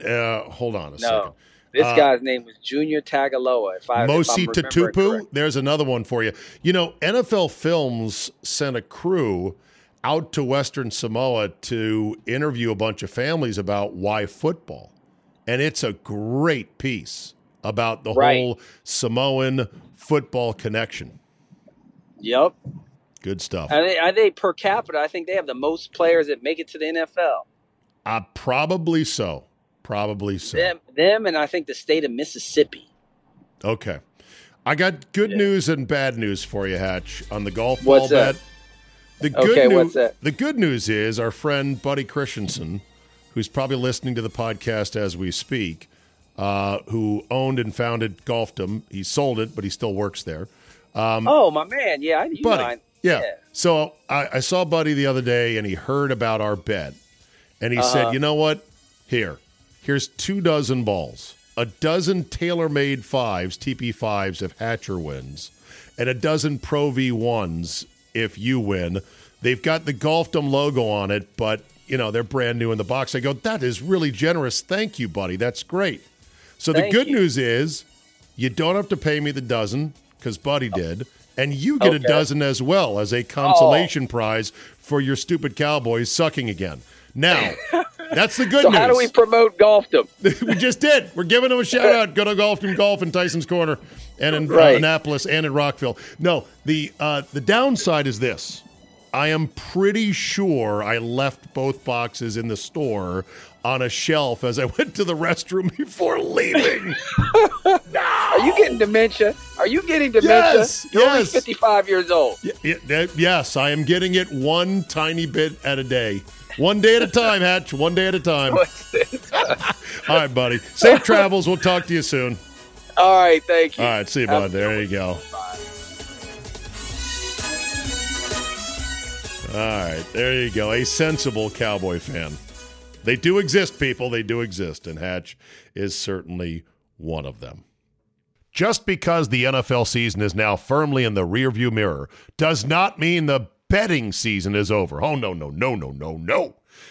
yeah, Uh, hold on a no, second. This Uh, guy's name was Junior Tagaloa. If I Mosi Tatupu. There's another one for you. You know, NFL Films sent a crew out to Western Samoa to interview a bunch of families about why football. And it's a great piece about the Right. whole Samoan football connection. Yep. Good stuff. I think, I think per capita, I think they have the most players that make it to the NFL. Uh, probably so. Probably so. Them, them, and I think the state of Mississippi. Okay. I got good news and bad news for you, Hatch, on the golf What's ball that? bet. The good Okay, news, what's that? The good news is our friend Buddy Christensen, who's probably listening to the podcast as we speak, uh, who owned and founded Golfdom. He sold it, but he still works there. Um, oh, my man. Yeah, I Buddy. know, yeah. So I, I saw Buddy the other day, and he heard about our bet, and he said, Uh-huh. "You know what? Here, here's two dozen balls, a dozen TaylorMade fives, TP fives, if Hatcher wins, and a dozen Pro V ones if you win. They've got the Golfdom logo on it, but you know they're brand new in the box." I go, "That is really generous. Thank you, buddy. That's great." So the good you. news is, you don't have to pay me the dozen because Buddy oh. did. And you get a dozen as well as a oh. consolation prize for your stupid Cowboys sucking again. Now, that's the good so news. how do we promote golfdom? we just did. We're giving them a shout out. Go to Golf and Golf in Tyson's Corner and in uh, Annapolis and in Rockville. No, the uh, the downside is this. I am pretty sure I left both boxes in the store on a shelf as I went to the restroom before leaving. Are you getting dementia? Are you getting dementia? Yes, You're only 55 years old. Y- y- yes, I am getting it one tiny bit at a day. One day at a time, Hatch. One day at a time. All right, buddy. Safe travels. We'll talk to you soon. All right, thank you. All right, see you, Have bud. a There you go. All right, there you go. A sensible Cowboy fan. They do exist, people. They do exist, and Hatch is certainly one of them. Just because the NFL season is now firmly in the rearview mirror does not mean the betting season is over. Oh, no, no, no, no, no, no.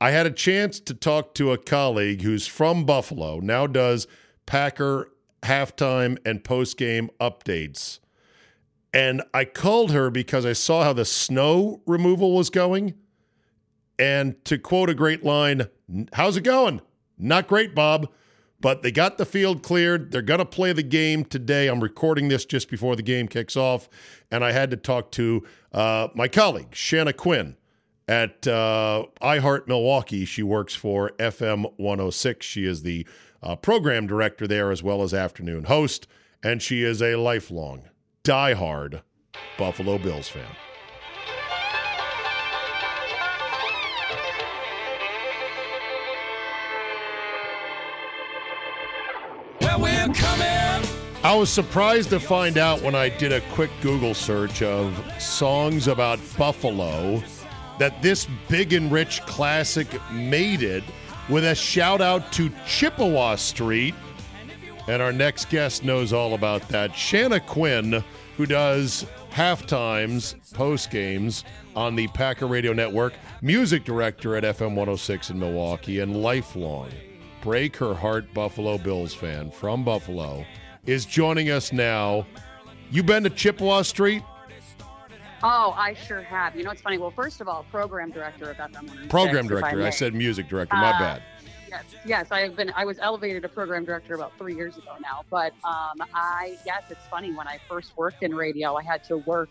I had a chance to talk to a colleague who's from Buffalo, now does Packer halftime and post-game updates. And I called her because I saw how the snow removal was going. And to quote a great line, how's it going? Not great, Bob. But they got the field cleared. They're going to play the game today. I'm recording this just before the game kicks off. And I had to talk to uh, my colleague, Shanna Quinn at uh, iHeart Milwaukee. She works for FM 106. She is the uh, program director there as well as afternoon host, and she is a lifelong, diehard Buffalo Bills fan. Well, we're coming. I was surprised to find out when I did a quick Google search of songs about Buffalo that this big and rich classic made it with a shout out to Chippewa Street. And our next guest knows all about that. Shanna Quinn, who does half times, post games on the Packer Radio Network, music director at FM 106 in Milwaukee, and lifelong break her heart Buffalo Bills fan from Buffalo, is joining us now. You been to Chippewa Street? Oh, I sure have. You know, it's funny. Well, first of all, program director of FM 106. Program if I director. I, said music director. My Uh, bad. Yes, yes, I have been. I was elevated to program director about three years ago now. But um, I, yes, it's funny. When I first worked in radio, I had to work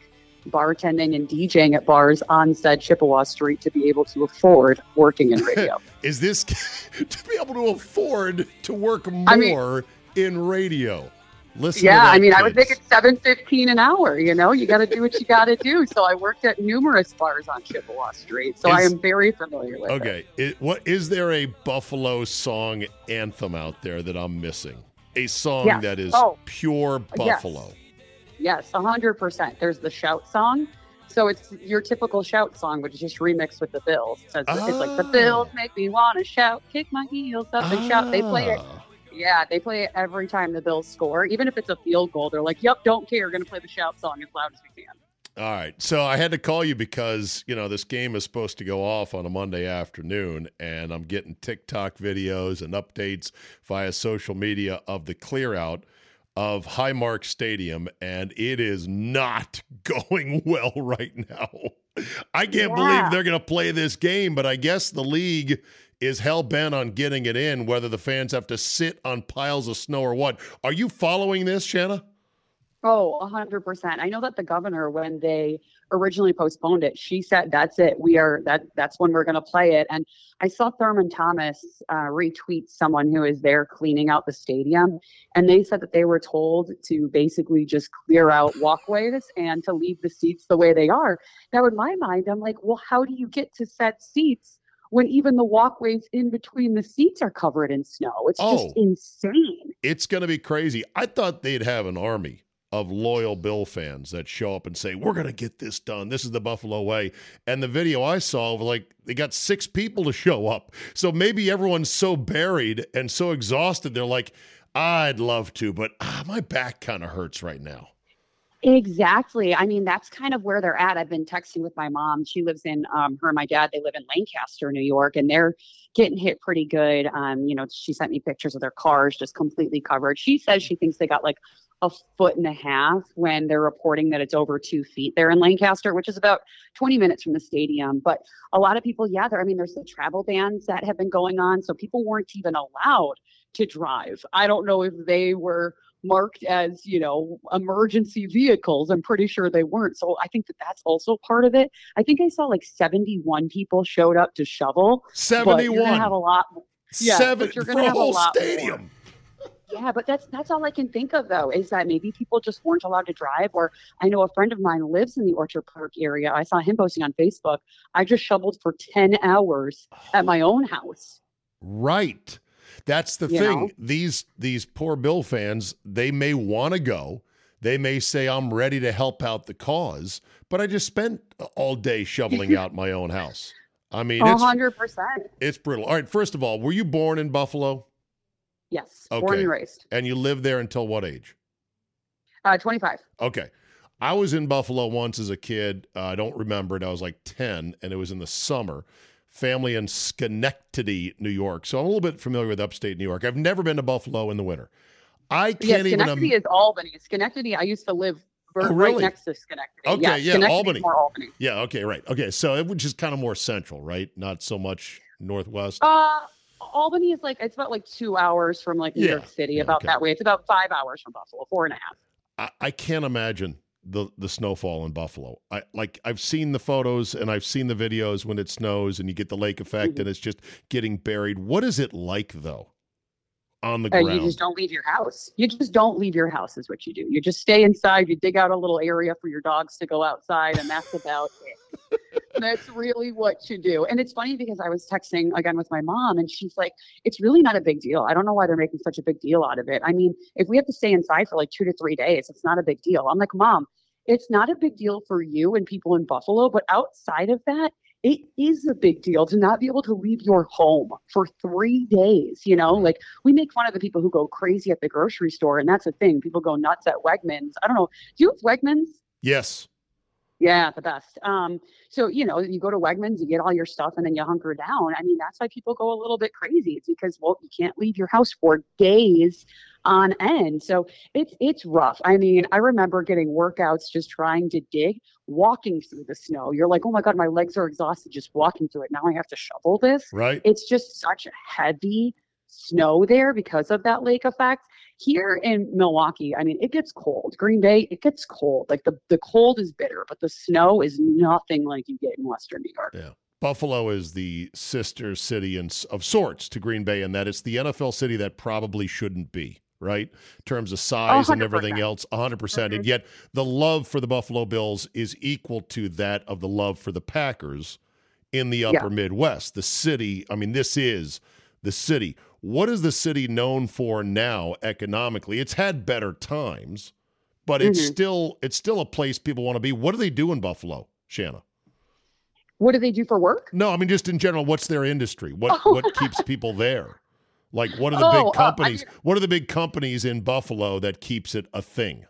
bartending and DJing at bars on said Chippewa Street to be able to afford working in radio. Is this to be able to afford to work more I mean- in radio? Listen. to yeah, that, I mean, I would kids. making seven fifteen an hour. You know, you got to do what you got to do. So I worked at numerous bars on Chippewa Street. So I am very familiar with it. Okay, it, what is there a Buffalo song anthem out there that I'm missing? A song Yes. that is Oh. pure Buffalo. Yes, a hundred percent. There's the shout song. So it's your typical shout song, but it's just remixed with the Bills. So it's, it's like the Ah. Bills make me want to shout, kick my heels up and shout. They play it. Ah. Yeah, they play it every time the Bills score. Even if it's a field goal, they're like, "Yep, don't care. We're Going to play the shout song as loud as we can." All right. So I had to call you because, you know, this game is supposed to go off on a Monday afternoon, and I'm getting TikTok videos and updates via social media of the clear out of Highmark Stadium, and it is not going well right now. I can't believe they're going to play this game, but I guess the league is hell bent on getting it in, whether the fans have to sit on piles of snow or what. Are you following this, Shanna? Oh, a hundred percent. I know that the governor, when they originally postponed it, she said, "That's it. We are that. That's when we're going to play it." And I saw Thurman Thomas uh, retweet someone who is there cleaning out the stadium, and they said that they were told to basically just clear out walkways and to leave the seats the way they are. Now, in my mind, I'm like, well, how do you get to set seats? When even the walkways in between the seats are covered in snow. It's Oh. just insane. It's going to be crazy. I thought they'd have an army of loyal Bill fans that show up and say, "We're going to get this done. This is the Buffalo way." And the video I saw like they got six people to show up. So maybe everyone's so buried and so exhausted they're like, "I'd love to, but ah, my back kind of hurts right now." Exactly. I mean, that's kind of where they're at. I've been texting with my mom. She lives in, um, her and my dad, they live in Lancaster, New York, and they're getting hit pretty good. Um, you know, she sent me pictures of their cars just completely covered. She says she thinks they got like a foot and a half when they're reporting that it's over two feet there in Lancaster, which is about 20 minutes from the stadium. But a lot of people, yeah, there, I mean, there's the travel bans that have been going on. So people weren't even allowed to drive. I don't know if they were marked as you know emergency vehicles i'm pretty sure they weren't so i think that that's also part of it i think i saw like 71 people showed up to shovel but you're 71. gonna have a lot yeah, but Seven you're gonna have a lot more. stadium. yeah but that's that's all i can think of though is that maybe people just weren't allowed to drive or i know a friend of mine lives in the orchard park area i saw him posting on facebook i just shoveled for 10 hours at my own house Right. That's the You thing. know? These these poor Bill fans, they may want to go. They may say I'm ready to help out the cause, but I just spent all day shoveling out my own house. I mean, it's hundred percent it's brutal. All right, first of all, were you born in Buffalo? yes born Okay. and raised And you lived there until what age? uh 25 Okay. I was in Buffalo once as a kid. Uh, I don't remember it. I was like 10, and it was in the summer. Family in Schenectady, New York. So I'm a little bit familiar with upstate New York. I've never been to Buffalo in the winter. I can't even. Schenectady is Albany. Schenectady, I used to live Oh, really? right next to Schenectady. Okay, yeah, Schenectady's Albany. More Albany. Yeah, okay, right. Okay, so it which is kind of more central, right? Not so much northwest. Uh, Albany is like it's about like two hours from like New Yeah, York City, yeah, about okay. that way. It's about five hours from Buffalo, four and a half. I, I can't imagine the the snowfall in Buffalo. I like I've seen the photos and I've seen the videos when it snows and you get the lake effect Mm-hmm. and it's just getting buried. What is it like though? On the Uh, ground. you just don't leave your house. You just don't leave your house, is what you do. You just stay inside. You dig out a little area for your dogs to go outside, and that's about it. that's really what you do. And it's funny because I was texting again with my mom, and she's like, "It's really not a big deal. I don't know why they're making such a big deal out of it. I mean, if we have to stay inside for like two to three days, it's not a big deal." I'm like, "Mom, it's not a big deal for you and people in Buffalo, but outside of that." It is a big deal to not be able to leave your home for three days. You know, like we make fun of the people who go crazy at the grocery store, and that's the thing. People go nuts at Wegmans. I don't know. Do you have Wegmans? yes. Yeah, the best. Um, so you know, you go to Wegmans, you get all your stuff, and then you hunker down. I mean, that's why people go a little bit crazy. It's because well, you can't leave your house for days on end. So it's it's rough. I mean, I remember getting workouts just trying to dig, walking through the snow. You're like, oh my god, my legs are exhausted just walking through it. Now I have to shovel this. Right. It's just such a heavy snow there because of that lake effect. Here in Milwaukee, I mean, it gets cold. Green Bay, it gets cold. Like the, the cold is bitter, but the snow is nothing like you get in Western New York. Yeah. Buffalo is the sister city in, of sorts to Green Bay in that it's the NFL city that probably shouldn't be, right? In terms of size and everything else, 100%. percent And yet the love for the Buffalo Bills is equal to that of the love for the Packers in the upper Yeah. Midwest. The city, I mean, this is the city. What is the city known for now economically? It's had better times, but it's Mhm. still it's still a place people want to be. What do they do in Buffalo, Shanna? What do they do for work? No, I mean just in general, what's their industry? What Oh. what keeps people there? Like what are the Oh, uh, big I companies? what are the big companies in Buffalo that keeps it a thing?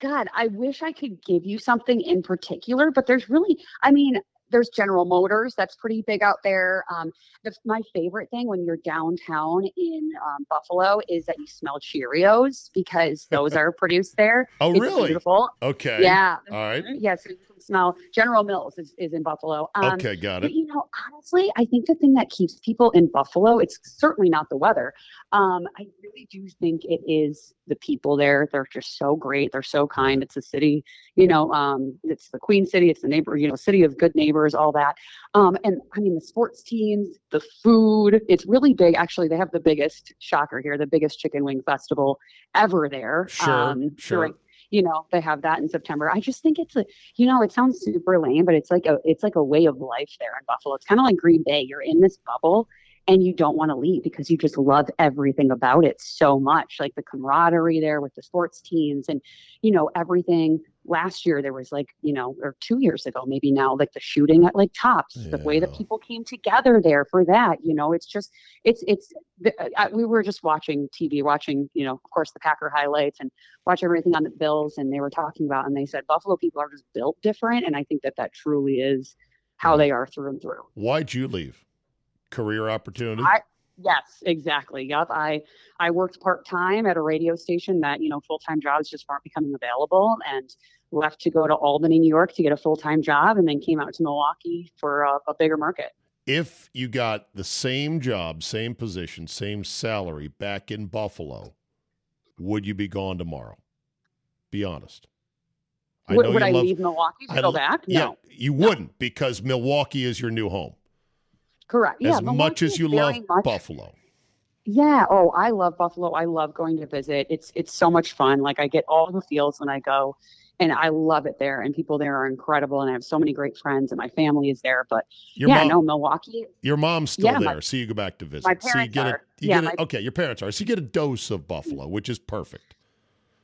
God, I wish I could give you something in particular, but there's really, I mean, there's General Motors that's pretty big out there. Um, the, my favorite thing when you're downtown in um, Buffalo is that you smell Cheerios because those are produced there. Oh, It's really? Beautiful. Okay. Yeah. All right. Yes, you can smell. General Mills is, is in Buffalo. Um, Okay, got it. but you know, honestly, I think the thing that keeps people in Buffalo, it's certainly not the weather. Um, I really do think it is the people there. They're just so great. They're so kind. It's a city, you know, um, it's the Queen City. It's the neighbor, you know, city of good neighbors, all that. Um, and I mean, the sports teams, the food, it's really big. Actually, they have the biggest shocker here, the biggest chicken wing festival ever there. Sure, um, sure. during- you know they have that in september. I just think it's a you know it sounds super lame but it's like a it's like a way of life there in buffalo. It's kind of like green bay. You're in this bubble and you don't want to leave because you just love everything about it so much like the camaraderie there with the sports teams and you know everything last year there was like you know or two years ago maybe now like the shooting at like tops the way that people came together there for that you know it's just it's it's the, uh, we were just watching tv watching you know of course the packer highlights and watch everything on the bills and they were talking about and they said buffalo people are just built different and i think that that truly is how they are through and through Why'd you leave? Career opportunity? I yes, exactly. Yep. I I worked part time at a radio station that you know full time jobs just weren't becoming available, and left to go to Albany, New York, to get a full time job, and then came out to Milwaukee for a, a bigger market. if you got the same job, same position, same salary back in Buffalo, would you be gone tomorrow? Be honest. Would, would I love- leave Milwaukee to I go back? Yeah, No, you wouldn't because Milwaukee is your new home. Correct. Yeah, as much as you love much- Buffalo. Yeah. Oh, I love Buffalo. I love going to visit. It's it's so much fun. Like I get all the feels when I go, and I love it there. And people there are incredible, and I have so many great friends, and my family is there. But Your yeah, mom- no, Milwaukee. Your mom's still Yeah, my- there, so you go back to visit. my so you parents get are. a, you Yeah, get a, my- okay, your parents are. So you get a dose of Buffalo, which is perfect.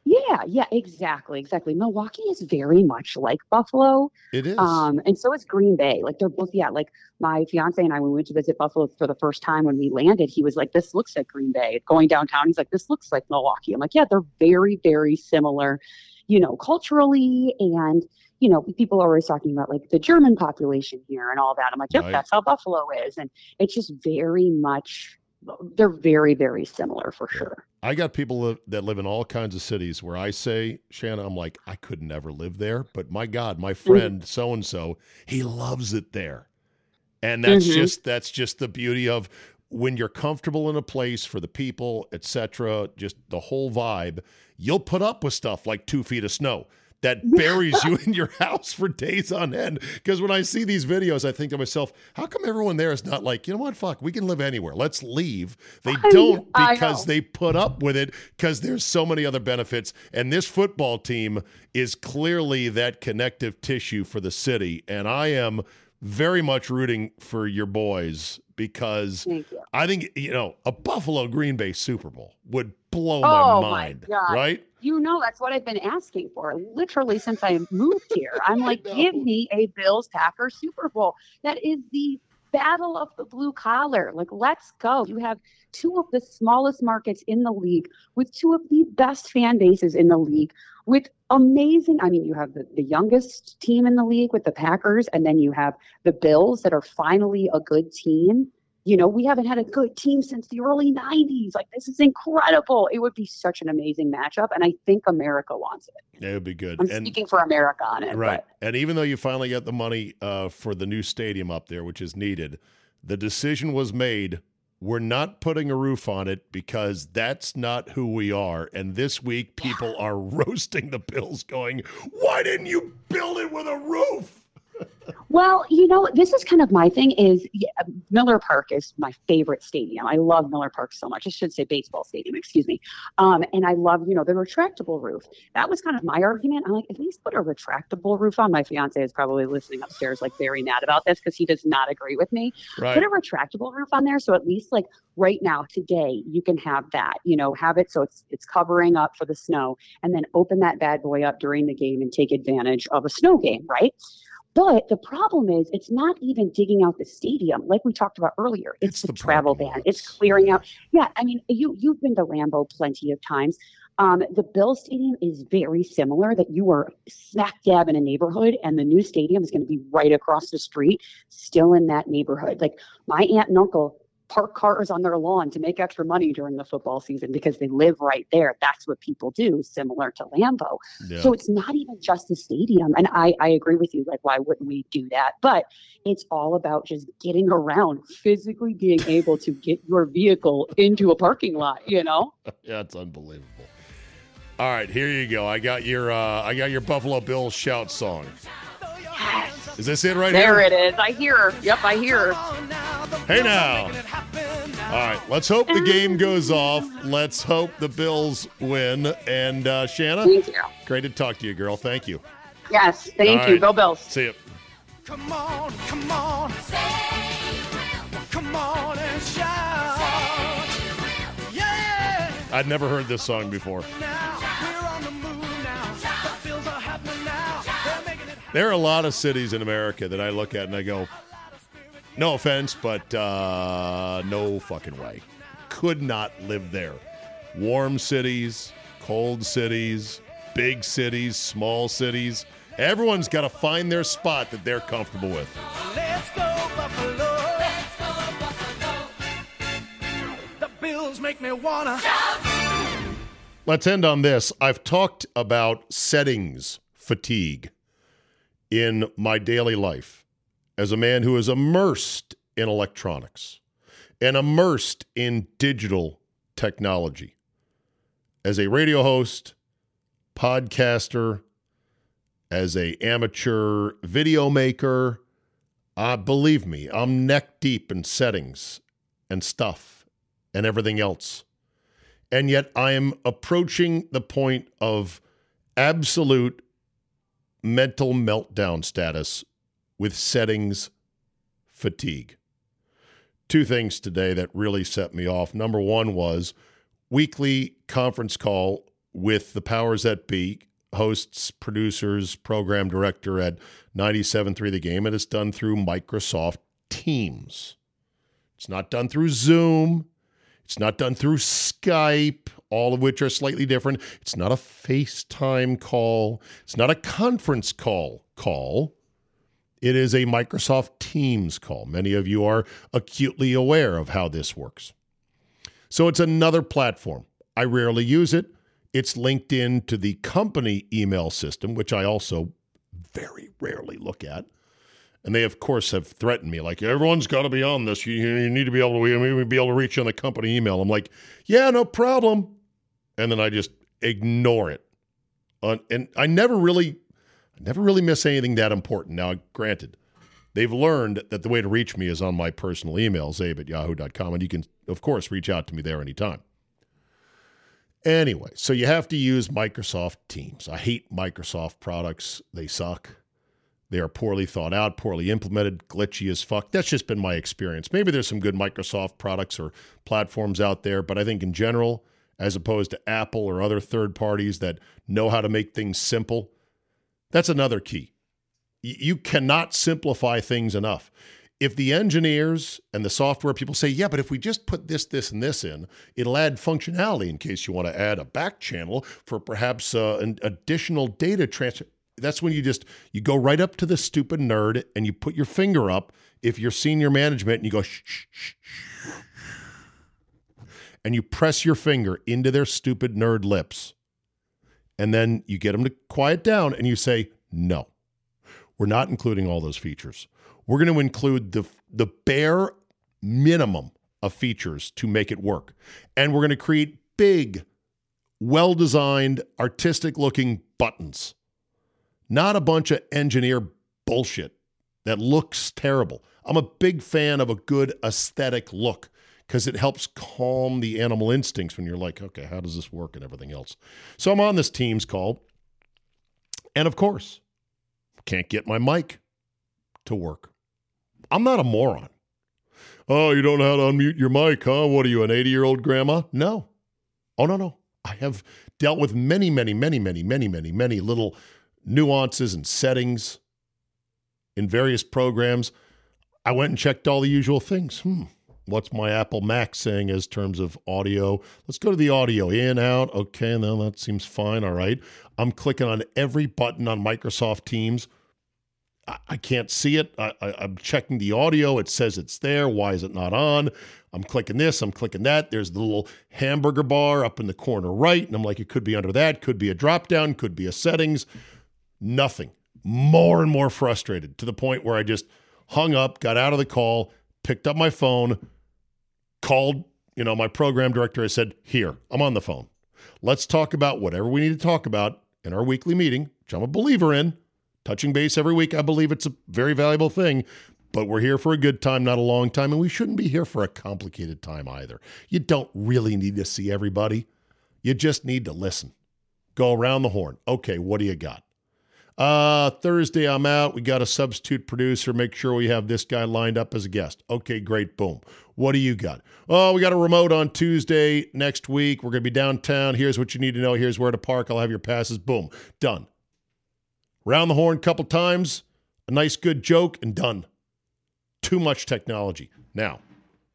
Yeah, yeah, exactly, exactly. Milwaukee is very much like Buffalo. It is. Um, and so is Green Bay. Like they're both, yeah. Like my fiance and I, when we went to visit Buffalo for the first time when we landed, he was like, "This looks like Green Bay." Going downtown, he's like, "This looks like Milwaukee." I'm like, "Yeah, they're very, very similar, you know, culturally and." You know, people are always talking about like the German population here and all that. I'm like, yep, Right. that's how Buffalo is. And it's just very much, they're very, very similar for sure. I got people that- live in all kinds of cities where I say, Shanna, I'm like, I could never live there. But my God, my Mm-hmm. friend so and so, he loves it there. And that's Mhm. just that's just the beauty of when you're comfortable in a place for the people, etc., just the whole vibe, you'll put up with stuff like two feet of snow that buries you in your house for days on end. Because when I see these videos, I think to myself, how come everyone there is not like, you know what, fuck, we can live anywhere. Let's leave. They don't because they put up with it because there's so many other benefits. And this football team is clearly that connective tissue for the city. And I am very much rooting for your boys because you. I think, you know, a Buffalo Green Bay Super Bowl would blow Oh, my my mind. God. Right? You know, that's what I've been asking for literally since I moved here. I'm like, give me a Bills Packers Super Bowl. That is the battle of the blue collar. Like, let's go. You have two of the smallest markets in the league with two of the best fan bases in the league with amazing. I mean, you have the, the youngest team in the league with the Packers, and then you have the Bills that are finally a good team. You know, we haven't had a good team since the early 90s. Like, this is incredible. It would be such an amazing matchup, and I think America wants it. It would be good. I'm and, speaking for America on it. right. but- And even though you finally got the money uh, for the new stadium up there, which is needed, the decision was made. We're not putting a roof on it because that's not who we are. And this week, people are roasting the Bills, going, "Why didn't you build it with a roof?" Well, you know, this is kind of my thing. Is yeah, Miller Park is my favorite stadium. I love Miller Park so much. I should say baseball stadium, excuse me. Um, and I love, you know, the retractable roof. That was kind of my argument. I'm like, at least put a retractable roof on. My fiance is probably listening upstairs, like very mad about this because he does not agree with me. Right. Put a retractable roof on there, so at least like right now, today, you can have that. You know, have it so it's it's covering up for the snow, and then open that bad boy up during the game and take advantage of a snow game, right? But the problem is, it's not even digging out the stadium, like we talked about earlier. It's, the, travel ban. It's clearing out. Yeah, I mean, you you've been to Lambeau plenty of times. Um, the Bill Stadium is very similar. That you are smack dab in a neighborhood, and the new stadium is going to be right across the street, still in that neighborhood. Like my aunt and uncle park cars on their lawn to make extra money during the football season because they live right there. That's what people do, similar to Lambeau. Yeah. So it's not even just the stadium. And I, I agree with you. Like, why wouldn't we do that? But it's all about just getting around, physically being able to get your vehicle into a parking lot, you know? yeah, it's unbelievable. All right, here you go. I got your uh, I got your Buffalo Bills shout song. Is this it right there here? There it is. I hear. Yep, I hear. Hey now. All right, let's hope the game goes off. Let's hope the Bills win. And uh, Shanna, Thank you. great to talk to you, girl. Thank you. Yes, thank All you. right. Go Bills. See you. Come on, come on. Come on and shout. Yeah. I'd never heard this song before. There are a lot of cities in America that I look at and I go, no offense, but uh, no fucking way. Could not live there. Warm cities, cold cities, big cities, small cities. Everyone's got to find their spot that they're comfortable with. Let's go Buffalo. Let's go, Buffalo. The Bills make me wanna Let's end on this. I've talked about settings fatigue in my daily life as a man who is immersed in electronics and immersed in digital technology. As a radio host, podcaster, as a amateur video maker, uh, believe me, I'm neck deep in settings and stuff and everything else and yet I am approaching the point of absolute mental meltdown status with settings fatigue. Two things today that really set me off. Number one was weekly conference call with the powers that be, hosts, producers, program director at 97.3 The Game, and it's done through Microsoft Teams. It's not done through Zoom. It's not done through Skype, all of which are slightly different. It's not a FaceTime call. It's not a conference call call. It is a Microsoft Teams call. Many of you are acutely aware of how this works. So it's another platform. I rarely use it. It's linked in to the company email system, which I also very rarely look at. And they, of course, have threatened me like, everyone's got to be on this. You, you need to be able to be able to reach on the company email. I'm like, yeah, no problem. And then I just ignore it. Uh, and I never really, never really miss anything that important. Now, granted, they've learned that the way to reach me is on my personal email, czabe at yahoo.com. And you can, of course, reach out to me there anytime. Anyway, so you have to use Microsoft Teams. I hate Microsoft products, they suck. They are poorly thought out, poorly implemented, glitchy as fuck. That's just been my experience. Maybe there's some good Microsoft products or platforms out there, but I think in general, as opposed to Apple or other third parties that know how to make things simple, that's another key. You cannot simplify things enough. if the engineers and the software people say, yeah, but if we just put this, this, and this in, it'll add functionality in case you want to add a back channel for perhaps uh, an additional data transfer. That's when you just you go right up to the stupid nerd and you put your finger up if you're senior management and you go shh, shh, shh, shh, and you press your finger into their stupid nerd lips. And then you get them to quiet down and you say, no, we're not including all those features. We're going to include the, the bare minimum of features to make it work. And we're going to create big, well designed, artistic looking buttons, not a bunch of engineer bullshit that looks terrible. I'm a big fan of a good aesthetic look because it helps calm the animal instincts when you're like, okay, how does this work and everything else. So I'm on this Teams call. And of course, can't get my mic to work. I'm not a moron. Oh, you don't know how to unmute your mic, huh? What are you, an 80 year old grandma? No. Oh, no, no. I have dealt with many, many, many, many, many, many, many little nuances and settings in various programs. I went and checked all the usual things. Hmm. What's my Apple Mac saying as terms of audio? Let's go to the audio in, out. Okay, now that seems fine. All right. I'm clicking on every button on Microsoft Teams. I, I can't see it. I, I, I'm checking the audio. It says it's there. Why is it not on? I'm clicking this. I'm clicking that. There's the little hamburger bar up in the corner right. And I'm like, it could be under that. Could be a drop down. Could be a settings. Nothing. More and more frustrated to the point where I just hung up, got out of the call, picked up my phone called, you know, my program director. I said, Here, I'm on the phone. Let's talk about whatever we need to talk about in our weekly meeting, which I'm a believer in. Touching base every week, I believe it's a very valuable thing, but we're here for a good time, not a long time, and we shouldn't be here for a complicated time either. You don't really need to see everybody, you just need to listen. Go around the horn. Okay, what do you got? Uh, Thursday, I'm out. We got a substitute producer. Make sure we have this guy lined up as a guest. Okay, great. Boom. What do you got? Oh, we got a remote on Tuesday next week. We're going to be downtown. Here's what you need to know. Here's where to park. I'll have your passes. Boom. Done. Round the horn a couple times, a nice, good joke, and done. Too much technology. Now,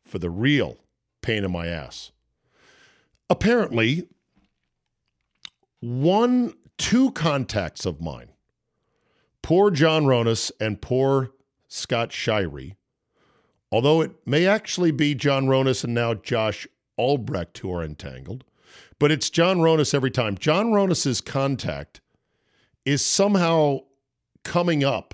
for the real pain in my ass. Apparently, one, two contacts of mine poor John Ronas and poor Scott Shirey, although it may actually be John Ronas and now Josh Albrecht who are entangled, but it's John Ronas every time. John Ronas's contact is somehow coming up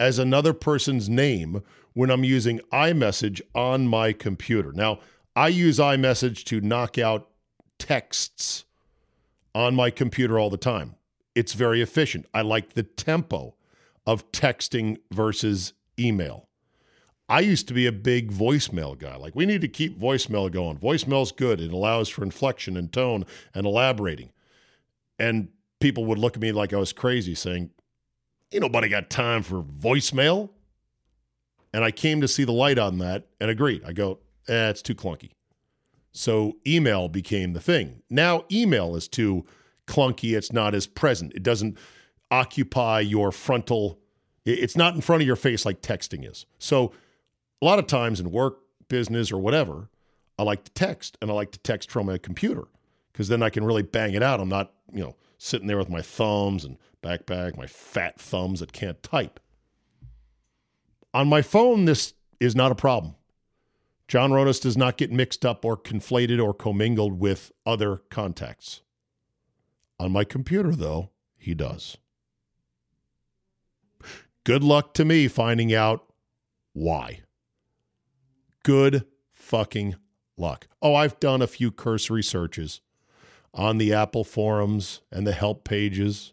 as another person's name when I'm using iMessage on my computer. Now, I use iMessage to knock out texts on my computer all the time. It's very efficient. I like the tempo of texting versus email. I used to be a big voicemail guy. Like, we need to keep voicemail going. Voicemail's good. It allows for inflection and tone and elaborating. And people would look at me like I was crazy, saying, Ain't nobody got time for voicemail. And I came to see the light on that and agreed. I go, eh, it's too clunky. So email became the thing. Now email is too clunky. It's not as present. It doesn't occupy your frontal. It's not in front of your face like texting is. So a lot of times in work, business, or whatever, I like to text, and I like to text from a computer because then I can really bang it out. I'm not, you know, sitting there with my thumbs and backpack, my fat thumbs that can't type. On my phone, this is not a problem. John Ronas does not get mixed up or conflated or commingled with other contacts. On my computer, though, he does. Good luck to me finding out why. Good fucking luck. Oh, I've done a few cursory searches on the Apple forums and the help pages.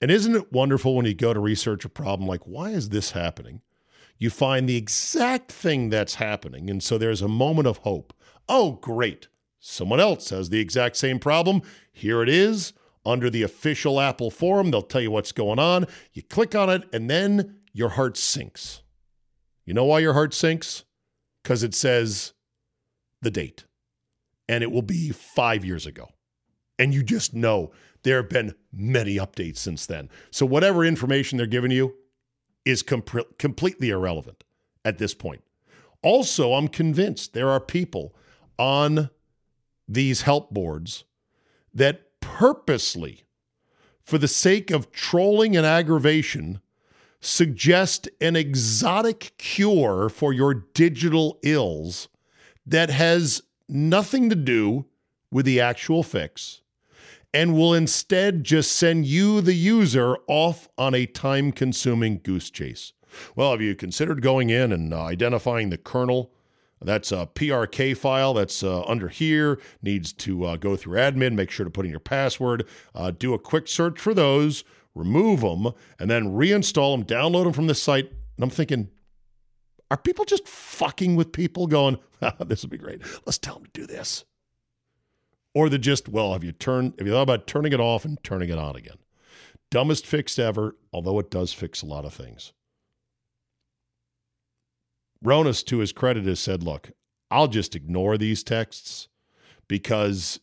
And isn't it wonderful when you go to research a problem like, why is this happening? You find the exact thing that's happening. And so there's a moment of hope. Oh, great. Someone else has the exact same problem. Here it is under the official Apple forum. They'll tell you what's going on. You click on it, and then your heart sinks. You know why your heart sinks? Because it says the date, and it will be five years ago. And you just know there have been many updates since then. So, whatever information they're giving you is com- completely irrelevant. at this point. Also, I'm convinced there are people on these help boards that purposely, for the sake of trolling and aggravation, suggest an exotic cure for your digital ills that has nothing to do with the actual fix and will instead just send you, the user, off on a time consuming goose chase. Well, have you considered going in and uh, identifying the kernel? That's a PRK file that's uh, under here, needs to uh, go through admin, make sure to put in your password, uh, do a quick search for those, remove them, and then reinstall them, download them from the site. And I'm thinking, are people just fucking with people going, this would be great. Let's tell them to do this. Or the just, well, have you turned, have you thought about turning it off and turning it on again? Dumbest fix ever, although it does fix a lot of things. Ronas, to his credit, has said, look, I'll just ignore these texts because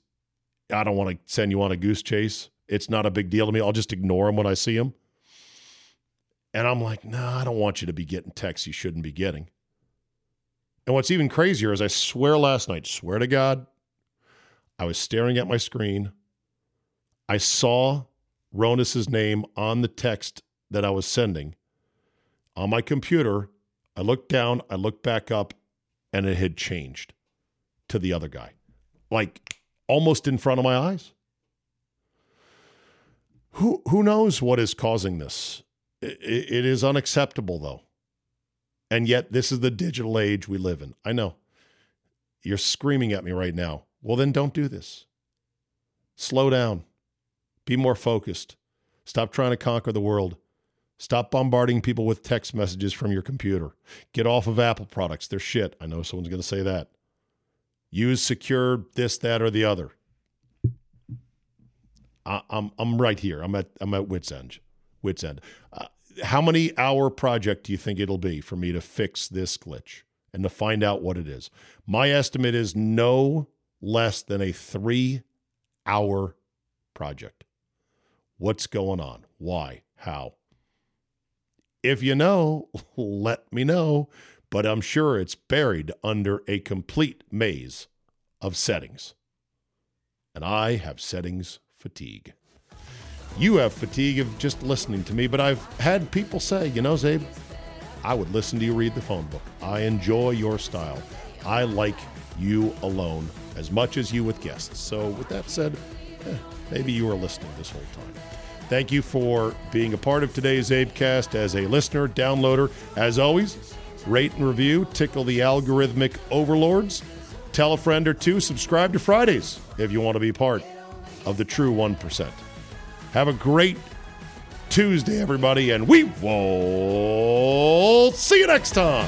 I don't want to send you on a goose chase. It's not a big deal to me. I'll just ignore them when I see them. And I'm like, no, nah, I don't want you to be getting texts you shouldn't be getting. And what's even crazier is I swear last night, swear to God, I was staring at my screen. I saw Ronas's name on the text that I was sending on my computer. I looked down, I looked back up, and it had changed to the other guy, like almost in front of my eyes. Who who knows what is causing this? it, it is unacceptable, though, and yet this is the digital age we live in. I know you're screaming at me right now. Well, then don't do this. Slow down. Be more focused. Stop trying to conquer the world. Stop bombarding people with text messages from your computer. Get off of Apple products. They're shit. I know someone's going to say that. Use secure this, that, or the other. I, am I'm right here. I'm at I'm at wits end. Wits end. Uh, how many hour project do you think it'll be for me to fix this glitch and to find out what it is? My estimate is no less than a three hour project. What's going on? Why? How? If you know, let me know, but I'm sure it's buried under a complete maze of settings. And I have settings fatigue. You have fatigue of just listening to me, but I've had people say, you know, Czabe, I would listen to you read the phone book. I enjoy your style. I like you alone as much as you with guests. So, with that said, eh, maybe you were listening this whole time. Thank you for being a part of today's Czabecast as a listener, downloader. As always, rate and review, tickle the algorithmic overlords. Tell a friend or two, subscribe to Fridays if you want to be part of the true 1%. Have a great Tuesday, everybody, and we will see you next time.